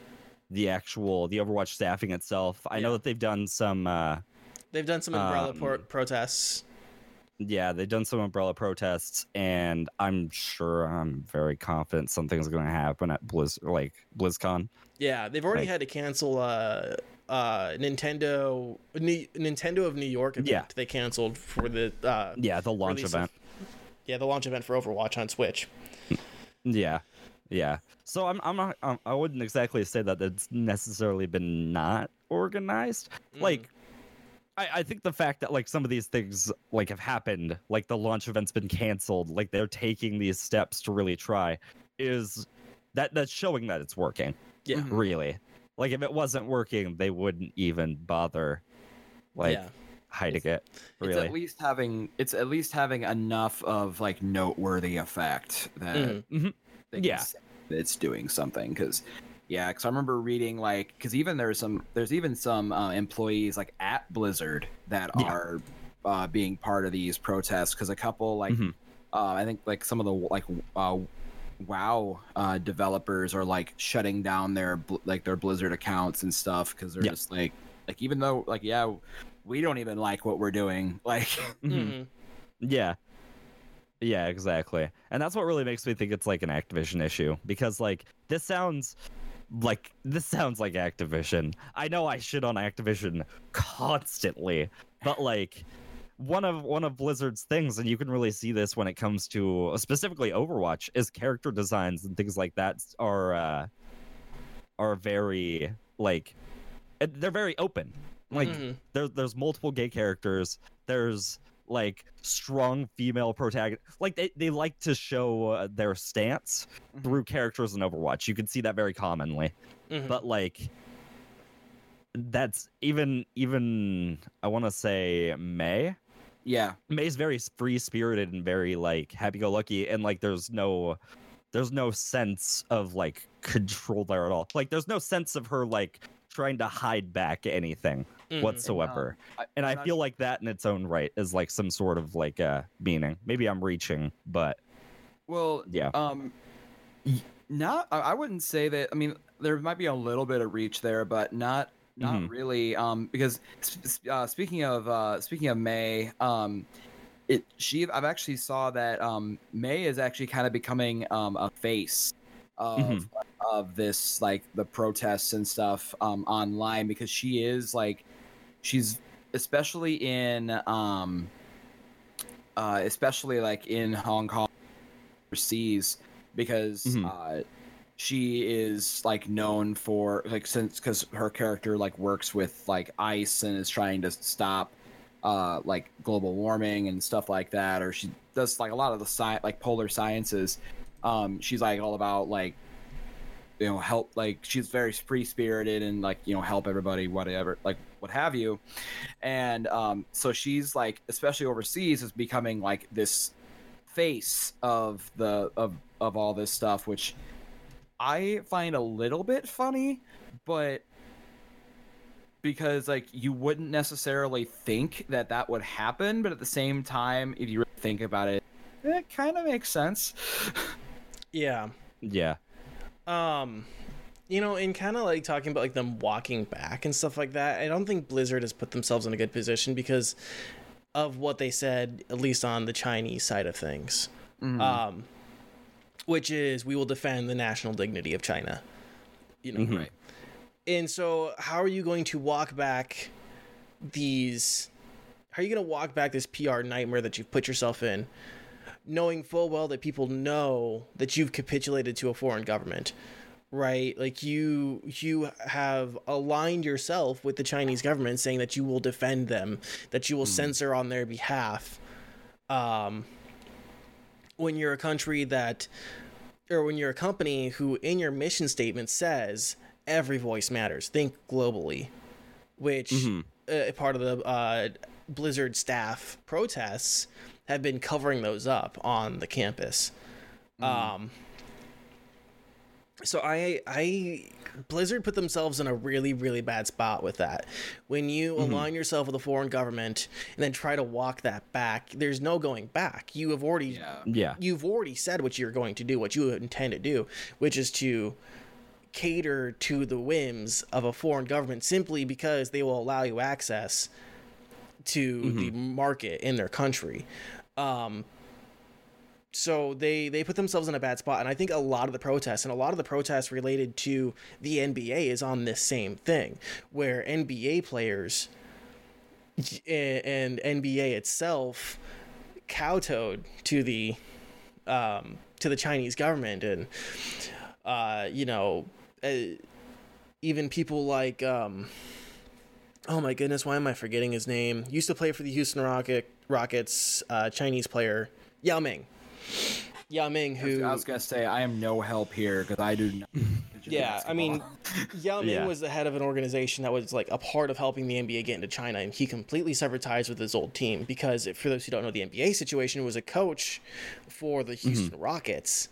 the actual the Overwatch staffing itself. I know that they've done some. uh they've done some umbrella Um, pro- protests. Yeah, they've done some umbrella protests, and I'm sure I'm very confident something's going to happen at Blizz like BlizzCon. Yeah, they've already like- had to cancel uh uh Nintendo New, Nintendo of New York event. Yeah. They canceled for the uh Yeah, the launch release of- event. yeah the launch event for Overwatch on Switch. Yeah, yeah. So I'm I'm not um, I wouldn't exactly say that it's necessarily been not organized. Mm. Like, I I think the fact that like some of these things like have happened, like the launch event's been canceled, like they're taking these steps to really try, is that that's showing that it's working. Yeah. Mhm. Really. Like if it wasn't working, they wouldn't even bother like yeah, hiding it. Really, It's at least having it's at least having enough of like noteworthy effect that Mhm. Mhm. they can Yeah. say that it's doing something because yeah because i remember reading like because even there's some there's even some uh, employees like at blizzard that Yeah. are uh, being part of these protests because a couple like Mhm. uh, i think like some of the like uh, WoW uh, developers are like shutting down their like their blizzard accounts and stuff because they're Yeah. just like like even though like yeah we don't even like what we're doing like Mhm. Mhm. Yeah. Yeah, exactly. And that's what really makes me think it's like an Activision issue because like this sounds like this sounds like Activision. I know I shit on Activision constantly, but like one of one of Blizzard's things and you can really see this when it comes to specifically Overwatch is character designs and things like that are uh are very like they're very open. Like Mhm. there's there's multiple gay characters. There's like strong female protagonist. Like they, they like to show uh, their stance Mhm. through characters in Overwatch. You can see that very commonly. Mhm. But like that's even even I want to say Mei. yeah Mei's very free spirited and very like happy go lucky and like there's no there's no sense of like control there at all. Like there's no sense of her like trying to hide back anything Mhm. whatsoever. I- and I I'm feel like that in its own right is like some sort of like uh meaning. Maybe I'm reaching, but Well, yeah. um, not. I I wouldn't say that. I mean, there might be a little bit of reach there, but not not Mhm. really. Um, because sp- sp- uh, speaking of uh, speaking of Mei, um, it she I've actually saw that um Mei is actually kind of becoming um a face of Mhm. of this like the protests and stuff um online because she is like she's especially in um uh especially like in Hong Kong overseas because Mhm. uh she is like known for like since because her character like works with like ice and is trying to stop uh like global warming and stuff like that or she does like a lot of the sci- like polar sciences um she's like all about like you know help like she's very free spirited and like you know help everybody whatever like what have you and um so she's like especially overseas is becoming like this face of the of of all this stuff which i find a little bit funny but because like you wouldn't necessarily think that that would happen but at the same time if you think about it it kind of makes sense Yeah. Yeah. Um, you know, and kind of like talking about like them walking back and stuff like that. I don't think Blizzard has put themselves in a good position because of what they said, at least on the Chinese side of things. Um, which is we will defend the national dignity of China. You know, Mhm. Right. And so, how are you going to walk back these? How are you going to walk back this PR nightmare that you've put yourself in, knowing full well that people know that you've capitulated to a foreign government, right? Like you, you have aligned yourself with the Chinese government, saying that you will defend them, that you will censor on their behalf. Um, when you're a country that or when you're a company who in your mission statement says every voice matters think globally which uh, part of the uh, blizzard staff protests have been covering those up on the campus. Mm. Um so i i blizzard put themselves in a really really bad spot with that. When you mm-hmm. align yourself with a foreign government and then try to walk that back there's no going back. You have already yeah. Yeah. you've already said what you're going to do, what you intend to do, which is to cater to the whims of a foreign government simply because they will allow you access to mm-hmm. the market in their country. Um, so they they put themselves in a bad spot, and I think a lot of the protests and a lot of the protests related to the NBA is on this same thing, where NBA players and NBA itself kowtowed to the um, to the Chinese government, and uh, you know, uh, even people like um, oh my goodness, why am I forgetting his name? Used to play for the Houston Rocket Rockets, uh, Chinese player Yao Ming. Yao Ming, who I was gonna say I am no help here because I do not. yeah, I mean, Yao Ming Yeah. was the head of an organization that was like a part of helping the NBA get into China, and he completely severed ties with his old team because, for those who don't know the NBA situation, was a coach for the Houston Rockets,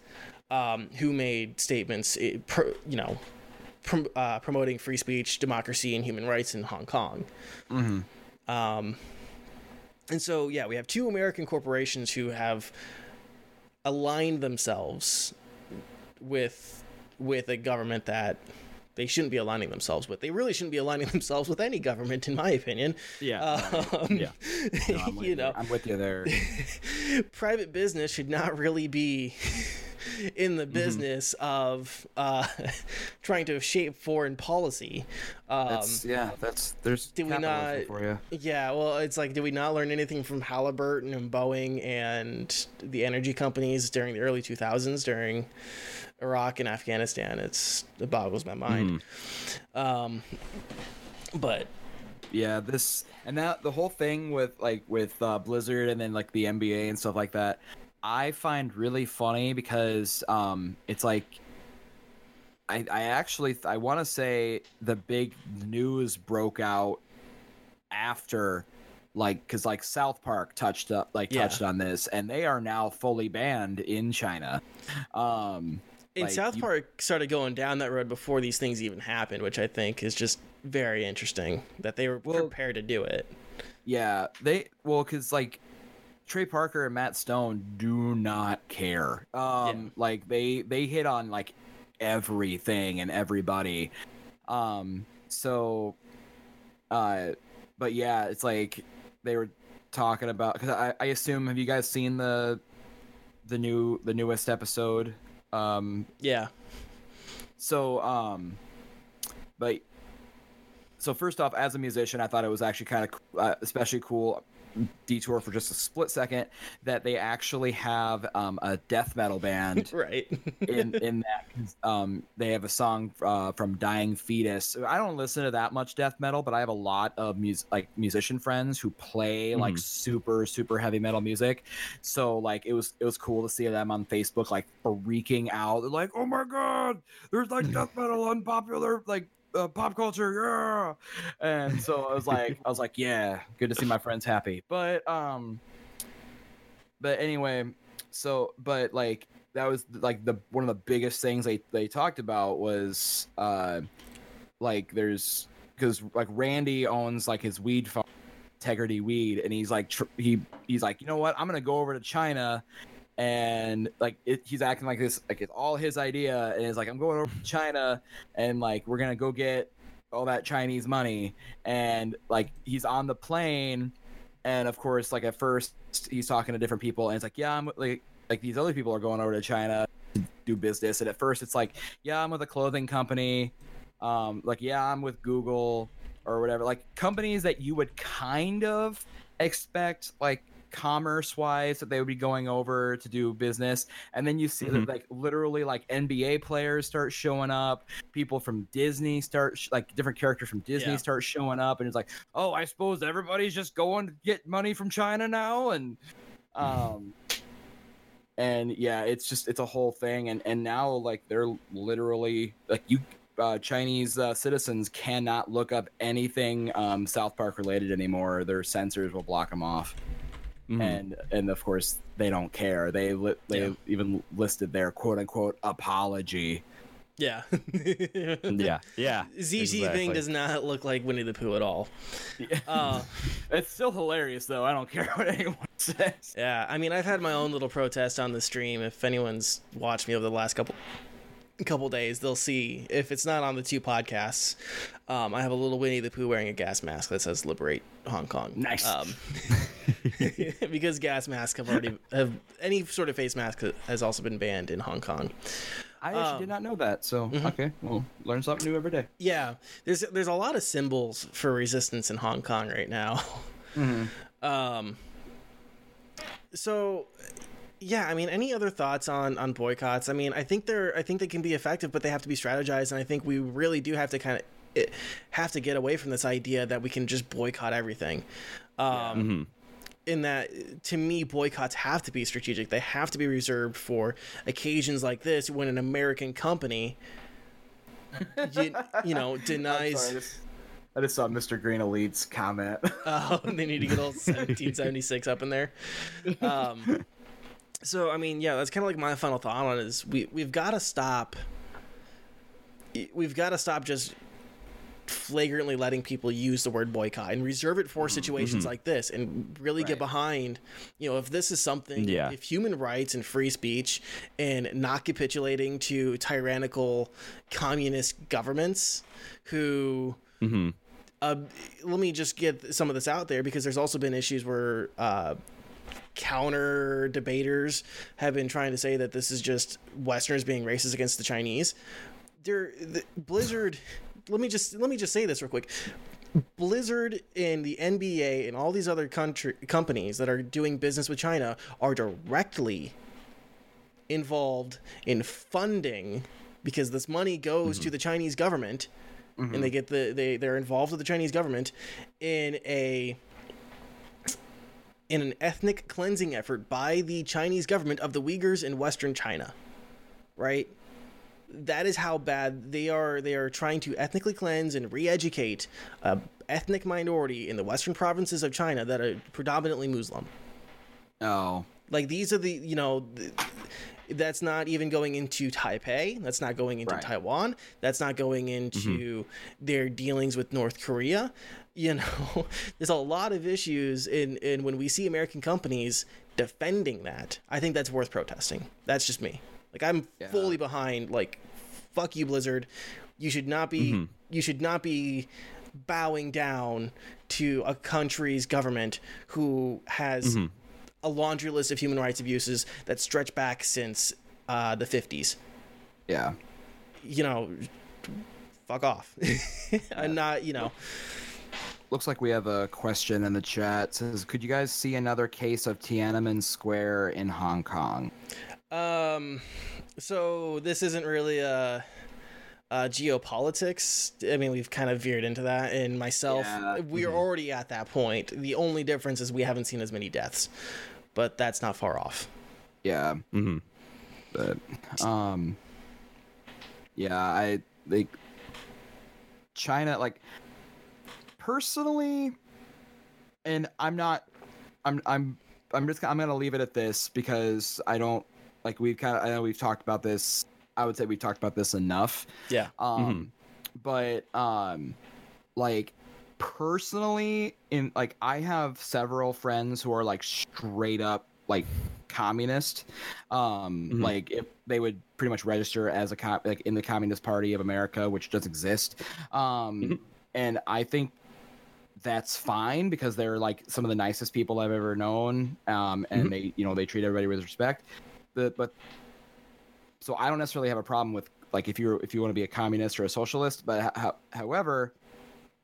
um, who made statements, eh, pro, you know, prom- uh, promoting free speech, democracy, and human rights in Hong Kong. Um, and so, yeah, we have two American corporations who have aligned themselves with with a government that they shouldn't be aligning themselves with. They really shouldn't be aligning themselves with any government, in my opinion. Yeah. Um, yeah. No, you know, I'm with you there. private business should not really be in the business of uh, trying to shape foreign policy. Um, That's yeah. That's there's did we not- for you. Yeah, well, it's like, did we not learn anything from Halliburton and Boeing and the energy companies during the early 2000s during Iraq and Afghanistan? It's it boggles my mind. Um, but Yeah, this and that the whole thing with like with uh, Blizzard and then like the NBA and stuff like that, I find really funny because um it's like I I actually I want to say the big news broke out after like cuz like South Park touched up like Yeah. touched on this and they are now fully banned in China. Um and like, South you- Park started going down that road before these things even happened, which I think is just very interesting that they were Well- prepared to do it. Yeah, they well because like Trey Parker and Matt Stone do not care. Um, like they they hit on like everything and everybody. Um, so uh, but yeah, it's like they were talking about because I, I assume have you guys seen the the new the newest episode? Um, Yeah. so um, but so first off, as a musician, I thought it was actually kind of uh, especially cool. Detour for just a split second that they actually have um, a death metal band Right. in in that um they have a song uh, from Dying Fetus. I don't listen to that much death metal, but I have a lot of mus- like musician friends who play like Mhm. super super heavy metal music. So like it was it was cool to see them on Facebook like freaking out. They're like, "Oh my god, there's like death metal unpopular like uh, pop culture, yeah!" And so I was like, I was like, "Yeah, good to see my friends happy." But um, but anyway, so but like that was like the one of the biggest things they they talked about was uh like there's because like Randy owns like his weed farm Tegridy weed and he's like tr- he he's like you know what i'm gonna go over to china and like it, he's acting like this like it's all his idea and it's like i'm going over to china and like we're gonna go get all that chinese money and like he's on the plane and of course like at first he's talking to different people and it's like yeah i'm like like these other people are going over to china to do business and at first it's like yeah i'm with a clothing company um like yeah i'm with google or whatever like companies that you would kind of expect like commerce wise that they would be going over to do business and then you see that Mhm. like literally like nba players start showing up people from disney start sh- like different characters from disney Yeah. start showing up and it's like oh i suppose everybody's just going to get money from china now and um and yeah it's just it's a whole thing and and now like they're literally like you uh, Chinese uh, citizens cannot look up anything um, South Park related anymore. Their censors will block them off, Mhm. and and of course they don't care. They li- they Yeah. even listed their quote unquote apology. Yeah. yeah, yeah. ZZ thing does not look like Winnie the Pooh at all. Uh, it's still hilarious though. I don't care what anyone says. yeah, I mean, I've had my own little protest on the stream. If anyone's watched me over the last couple couple days, they'll see. If it's not on the two podcasts, um, I have a little Winnie the Pooh wearing a gas mask that says "Liberate Hong Kong." Nice. Um, because gas masks have already have any sort of face mask has also been banned in Hong Kong. I actually Um, did not know that. So okay, well, learn something new every day. Yeah, there's there's a lot of symbols for resistance in Hong Kong right now. Um. So, yeah, I mean, any other thoughts on on boycotts? I mean, I think they're I think they can be effective, but they have to be strategized, and I think we really do have to kind of have to get away from this idea that we can just boycott everything. Um, Mhm. in that to me boycotts have to be strategic they have to be reserved for occasions like this when an american company you, you know denies Sorry, I just, I just saw Mr. Green Elite's comment. Oh, they need to get all 1776 up in there. Um, so I mean, yeah, that's kind of like my final thought on it is we we've got to stop. We've got to stop just flagrantly letting people use the word boycott and reserve it for situations like this and really get behind you know if this is something Yeah. if human rights and free speech and not capitulating to tyrannical communist governments who Mhm. uh, let me just get some of this out there because there's also been issues where uh, counter debaters have been trying to say that this is just Westerners being racist against the Chinese. There, the, Blizzard. Let me just let me just say this real quick. Blizzard and the NBA and all these other country companies that are doing business with China are directly involved in funding because this money goes mm-hmm. to the Chinese government and they mm-hmm. get the they they're involved with the Chinese government in a in an ethnic cleansing effort by the Chinese government of the Uyghurs in western China. Right? That is how bad they are they are trying to ethnically cleanse and re-educate a ethnic minority in the western provinces of China that are predominantly Muslim oh, like these are the you know that's not even going into taipei that's not going into Right. taiwan that's not going into their dealings with north korea you know there's a lot of issues in in when we see american companies defending that i think that's worth protesting that's just me like i'm Yeah. fully behind like fuck you blizzard you should not be you should not be bowing down to a country's government who has Mm-hmm. A laundry list of human rights abuses that stretch back since uh, the 50s. Yeah. You know, fuck off. I'm not, you know. Looks like we have a question in the chat. It says, could you guys see another case of Tiananmen Square in Hong Kong? Um, so this isn't really a, geopolitics. I mean, we've kind of veered into that. And myself, Yeah, we are already at that point. The only difference is we haven't seen as many deaths, but that's not far off. Yeah. Mhm. But um yeah, I like China like personally and I'm not I'm I'm I'm just I'm going to leave it at this because I don't like we've kind of I know we've talked about this I would say we've talked about this enough. Yeah. Um but um like personally in like I have several friends who are like straight up like communist um Mhm. like if they would pretty much register as a cop like in the communist party of america which does exist um Mhm. and i think that's fine because they're like some of the nicest people i've ever known um and Mhm. they you know they treat everybody with respect the, but so i don't necessarily have a problem with like if you're if you want to be a communist or a socialist but ho- however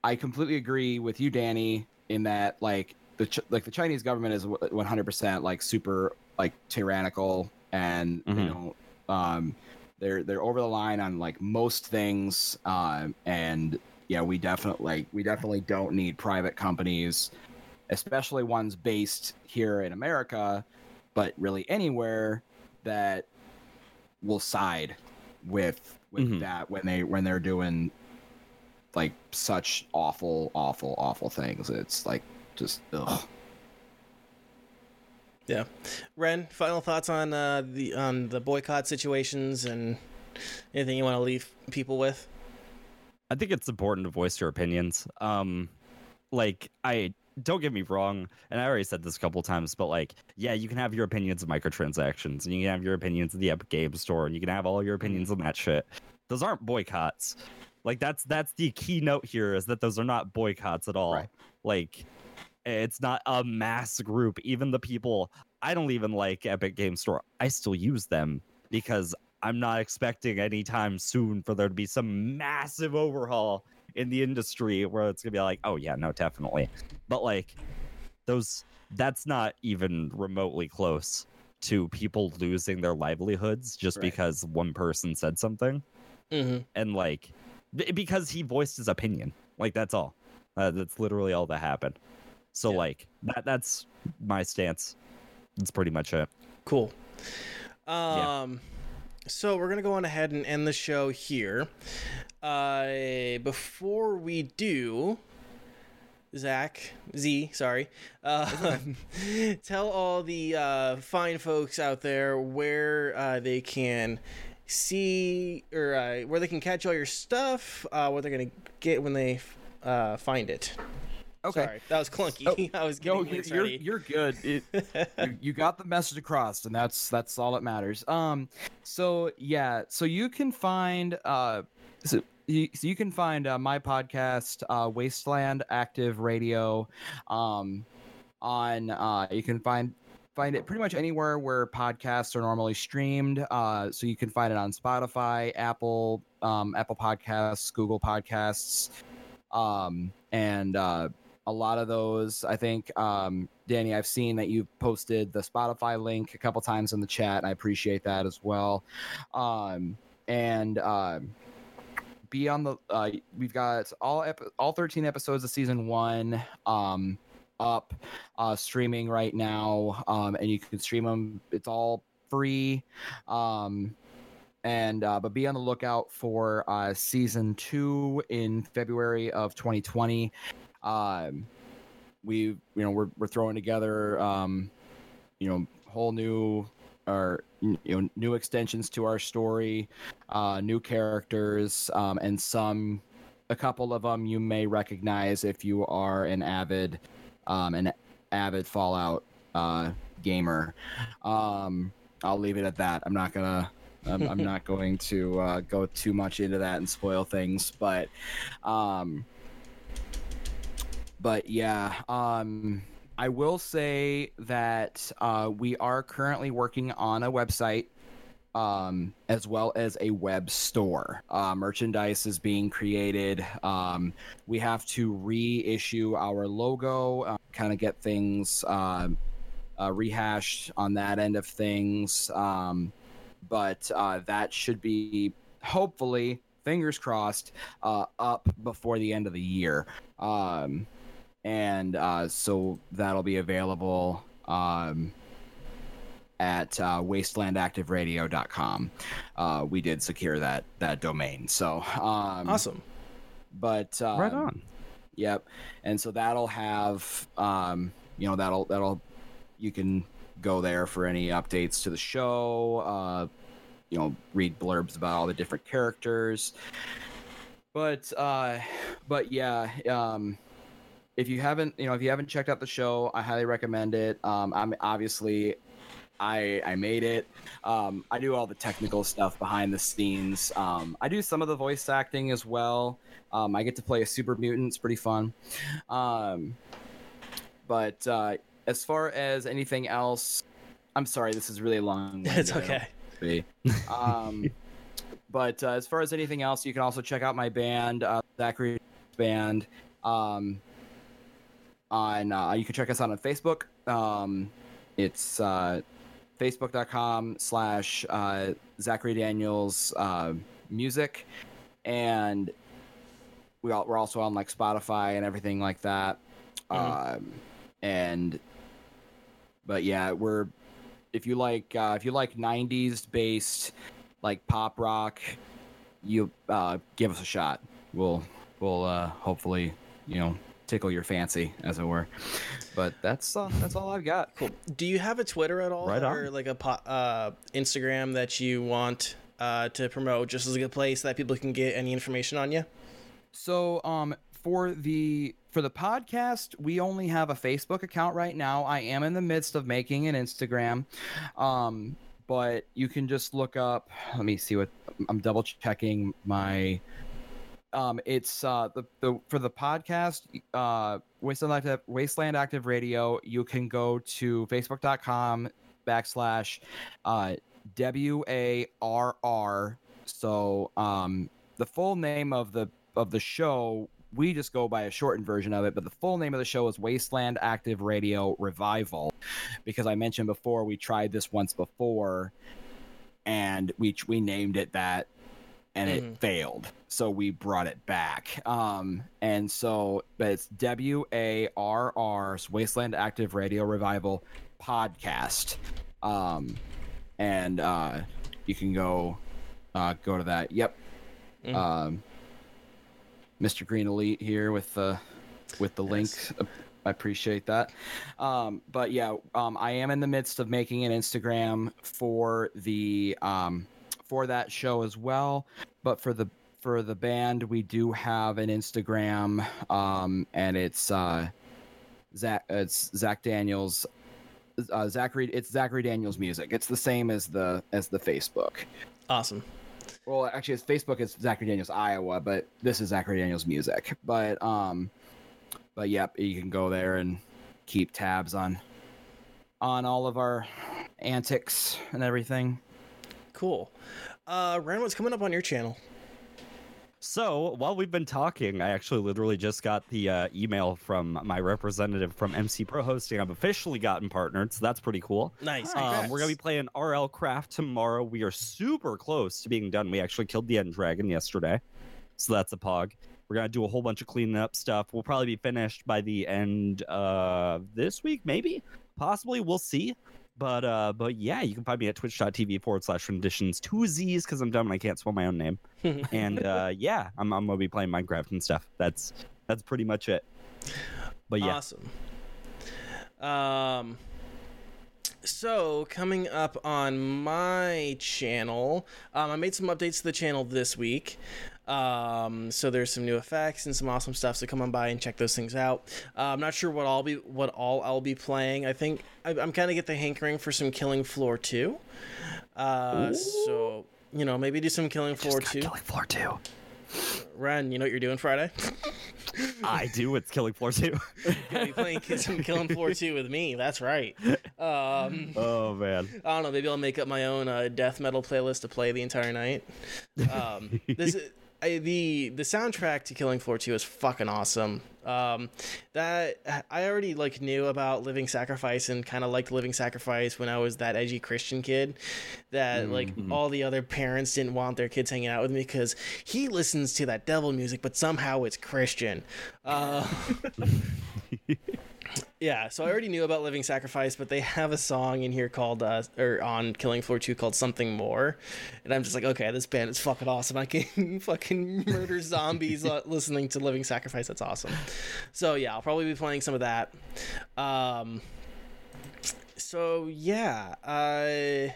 i completely agree with you danny in that like the Ch- like the chinese government is 100% like super like tyrannical and you Mhm. know um they're they're over the line on like most things um and yeah we definitely like we definitely don't need private companies especially ones based here in america but really anywhere that will side with with Mhm. that when they when they're doing like such awful awful awful things it's like just ugh. Yeah. Ren, final thoughts on uh, the on the boycott situations and anything you want to leave people with? I think it's important to voice your opinions. Um, like I don't get me wrong, and I already said this a couple times, but like, yeah, you can have your opinions of microtransactions, and you can have your opinions of the Epic Game Store, and you can have all your opinions on that shit. Those aren't boycotts. Like that's that's the key note here is that those are not boycotts at all. Right. Like it's not a mass group. Even the people I don't even like Epic Game Store. I still use them because I'm not expecting anytime soon for there to be some massive overhaul in the industry where it's gonna be like, oh yeah, no, definitely. But like those that's not even remotely close to people losing their livelihoods just Right. because one person said something Mm-hmm. and like b- because he voiced his opinion. Like that's all. Uh, that's literally all that happened. So Yeah. like that that's my stance. That's pretty much it. Cool. Um, so we're gonna go on ahead and end the show here. Uh, before we do, Zach Z, sorry, uh, tell all the uh, fine folks out there where uh, they can see or uh, where they can catch all your stuff, uh, what they're gonna get when they uh, find it. okay Sorry, that was clunky. I was getting you're, you're, ready. you're good. It, you, you got the message across, and that's that's all that matters. Um, so yeah, so you can find uh, so you, so you can find uh, my podcast, uh, Wasteland Active Radio, um, on uh, you can find find it pretty much anywhere where podcasts are normally streamed. Uh, so you can find it on Spotify, Apple, um, Apple Podcasts, Google Podcasts, um, and uh, a lot of those. I think, um, Danny, I've seen that you've posted the Spotify link a couple times in the chat, and I appreciate that as well. Um, and um, be on the. Uh, we've got all ep- all thirteen episodes of season one. Up uh streaming right now um and you can stream them it's all free um and uh, but be on the lookout for uh, season two in February of 2020. Um, we you know we're we're throwing together um, you know whole new or you know new extensions to our story, uh, new characters, um, and some a couple of them you may recognize if you are an avid um, an avid Fallout uh, gamer. Um, I'll leave it at that. I'm not gonna. I'm, I'm not going to uh, go too much into that and spoil things, but um, but yeah, um, I will say that uh, we are currently working on a website um, as well as a web store. Uh, merchandise is being created. Um, we have to reissue our logo, uh, kind of get things uh, uh, rehashed on that end of things. Um, but uh, that should be hopefully, fingers crossed, uh, up before the end of the year. Um, and uh, so that'll be available. Um, at uh, wastelandactiveradio.com. Uh, we did secure that that domain. So um, Awesome. But um, right on. Yep. And so that'll have um, you know that'll that'll you can go there for any updates to the show. Uh, you know, read blurbs about all the different characters. But uh, but yeah. Um, if you haven't, you know, if you haven't checked out the show, I highly recommend it. Um, I'm obviously I I made it. Um, I do all the technical stuff behind the scenes. Um, I do some of the voice acting as well. Um, I get to play a super mutant. It's pretty fun. Um, but uh, as far as anything else, I'm sorry. This is really long. It's okay. Um, but uh, as far as anything else, you can also check out my band, uh, Zachary band. Um, on uh, you can check us out on Facebook. Um, it's uh, facebook.com slash uh, Zachary Daniels uh, music, and we all, we're also on like Spotify and everything like that. Mhm. Um, and but yeah, we're if you like uh, if you like '90s based like pop rock, you uh, give us a shot. We'll we'll uh, hopefully you know tickle your fancy as it were. But that's uh, that's all I've got. Cool. Do you have a Twitter at all, Right or like a po- uh, Instagram that you want uh, to promote, just as a good place that people can get any information on you? So um for the for the podcast, we only have a Facebook account right now. I am in the midst of making an Instagram. Um but you can just look up let me see what I'm double checking my um it's uh the, the for the podcast uh wasteland active wasteland active radio you can go to facebook.com backslash uh w-a-r-r so um the full name of the of the show we just go by a shortened version of it but the full name of the show is wasteland active radio revival because i mentioned before we tried this once before and we we named it that and Mhm. it failed. So we brought it back. Um and so but it's w-a-r-r wasteland active radio revival podcast. Um and uh you can go uh go to that. Yep. Mhm. um mr Greenleaf here with the with the link Yes. i appreciate that. Um but yeah um i am in the midst of making an instagram for the um for that show as well. But for the for the band we do have an instagram um and it's uh zach it's zach daniels uh, zachary it's zachary daniels music. It's the same as the as the facebook. Awesome. well actually it's facebook is zachary daniels iowa but this is zachary daniels music. But um but yep you can go there and keep tabs on on all of our antics and everything Cool. Uh, Ren, what's coming up on your channel? So while we've been talking, I actually literally just got the uh, email from my representative from MC Pro Hosting. I've officially gotten partnered, so that's pretty cool. Nice. Um, we're gonna be playing RL Craft tomorrow. We are super close to being done. We actually killed the End Dragon yesterday, so that's a pog. We're gonna do a whole bunch of cleaning up stuff. We'll probably be finished by the end of this week, maybe, possibly. We'll see. But uh, but yeah, you can find me at twitch.tv forward slash renditions two Z's because I'm dumb and I can't spell my own name. and uh, yeah, I'm, I'm gonna be playing Minecraft and stuff. That's that's pretty much it. But yeah, Awesome. Um, so coming up on my channel, um, I made some updates to the channel this week. Um, so there's some new effects and some awesome stuff. So come on by and check those things out. Uh, I'm not sure what I'll be what all I'll be playing. I think I, I'm kind of get the hankering for some Killing Floor 2. Uh, so you know maybe do some Killing Floor 2. Killing Floor two. Ren, you know what you're doing Friday? I do. It's Killing Floor 2. Gonna be playing some Killing Floor 2 with me. That's right. Um, oh, man. I don't know. Maybe I'll make up my own uh, death metal playlist to play the entire night. Um, this I, the the soundtrack to Killing Floor 2 is fucking awesome. Um, that I already like knew about Living Sacrifice and kind of liked Living Sacrifice when I was that edgy Christian kid. That like all the other parents didn't want their kids hanging out with me because he listens to that devil music, but somehow it's Christian. Uh, yeah, so I already knew about Living Sacrifice, but they have a song in here called, uh, or on Killing Floor 2 called Something More. And I'm just like, okay, this band is fucking awesome. I can fucking murder zombies uh, listening to Living Sacrifice. That's awesome. So yeah, I'll probably be playing some of that. Um, so yeah, I.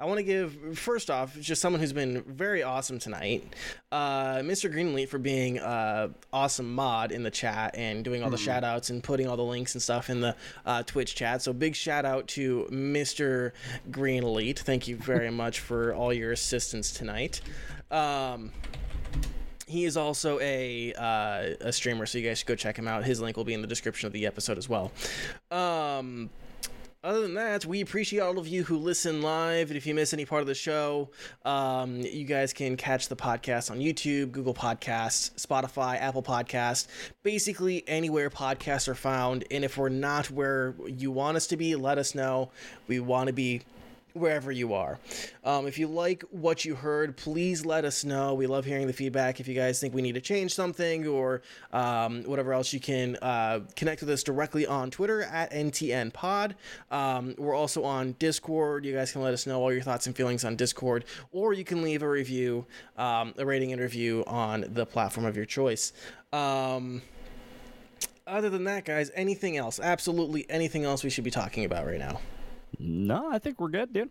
I want to give first off just someone who's been very awesome tonight, uh, Mr. Greenleaf for being uh, awesome mod in the chat and doing all the shout outs and putting all the links and stuff in the uh, Twitch chat. So big shout out to Mr. Greenleaf. Thank you very much for all your assistance tonight. Um, he is also a uh, a streamer, so you guys should go check him out. His link will be in the description of the episode as well. Um, other than that, we appreciate all of you who listen live. And if you miss any part of the show, um, you guys can catch the podcast on YouTube, Google Podcasts, Spotify, Apple Podcasts, basically anywhere podcasts are found. And if we're not where you want us to be, let us know. We want to be wherever you are. Um, if you like what you heard, please let us know. We love hearing the feedback. If you guys think we need to change something or um, whatever else, you can uh, connect with us directly on Twitter at NTN Pod. Um, we're also on Discord. You guys can let us know all your thoughts and feelings on Discord, or you can leave a review, um, a rating and review on the platform of your choice. Um, other than that, guys, anything else? Absolutely anything else we should be talking about right now? No, I think we're good, dude.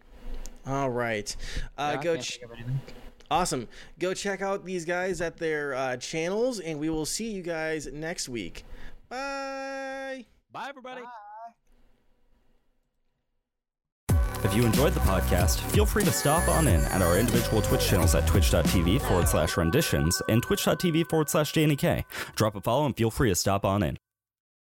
All right. Uh, Yeah, go. Ch- think of anything. awesome. Go check out these guys at their uh, channels, and we will see you guys next week. Bye. Bye, everybody. If you enjoyed the podcast, feel free to stop on in at our individual Twitch channels at twitch.tv forward slash renditions and twitch.tv forward slash JNK. Drop a follow and feel free to stop on in.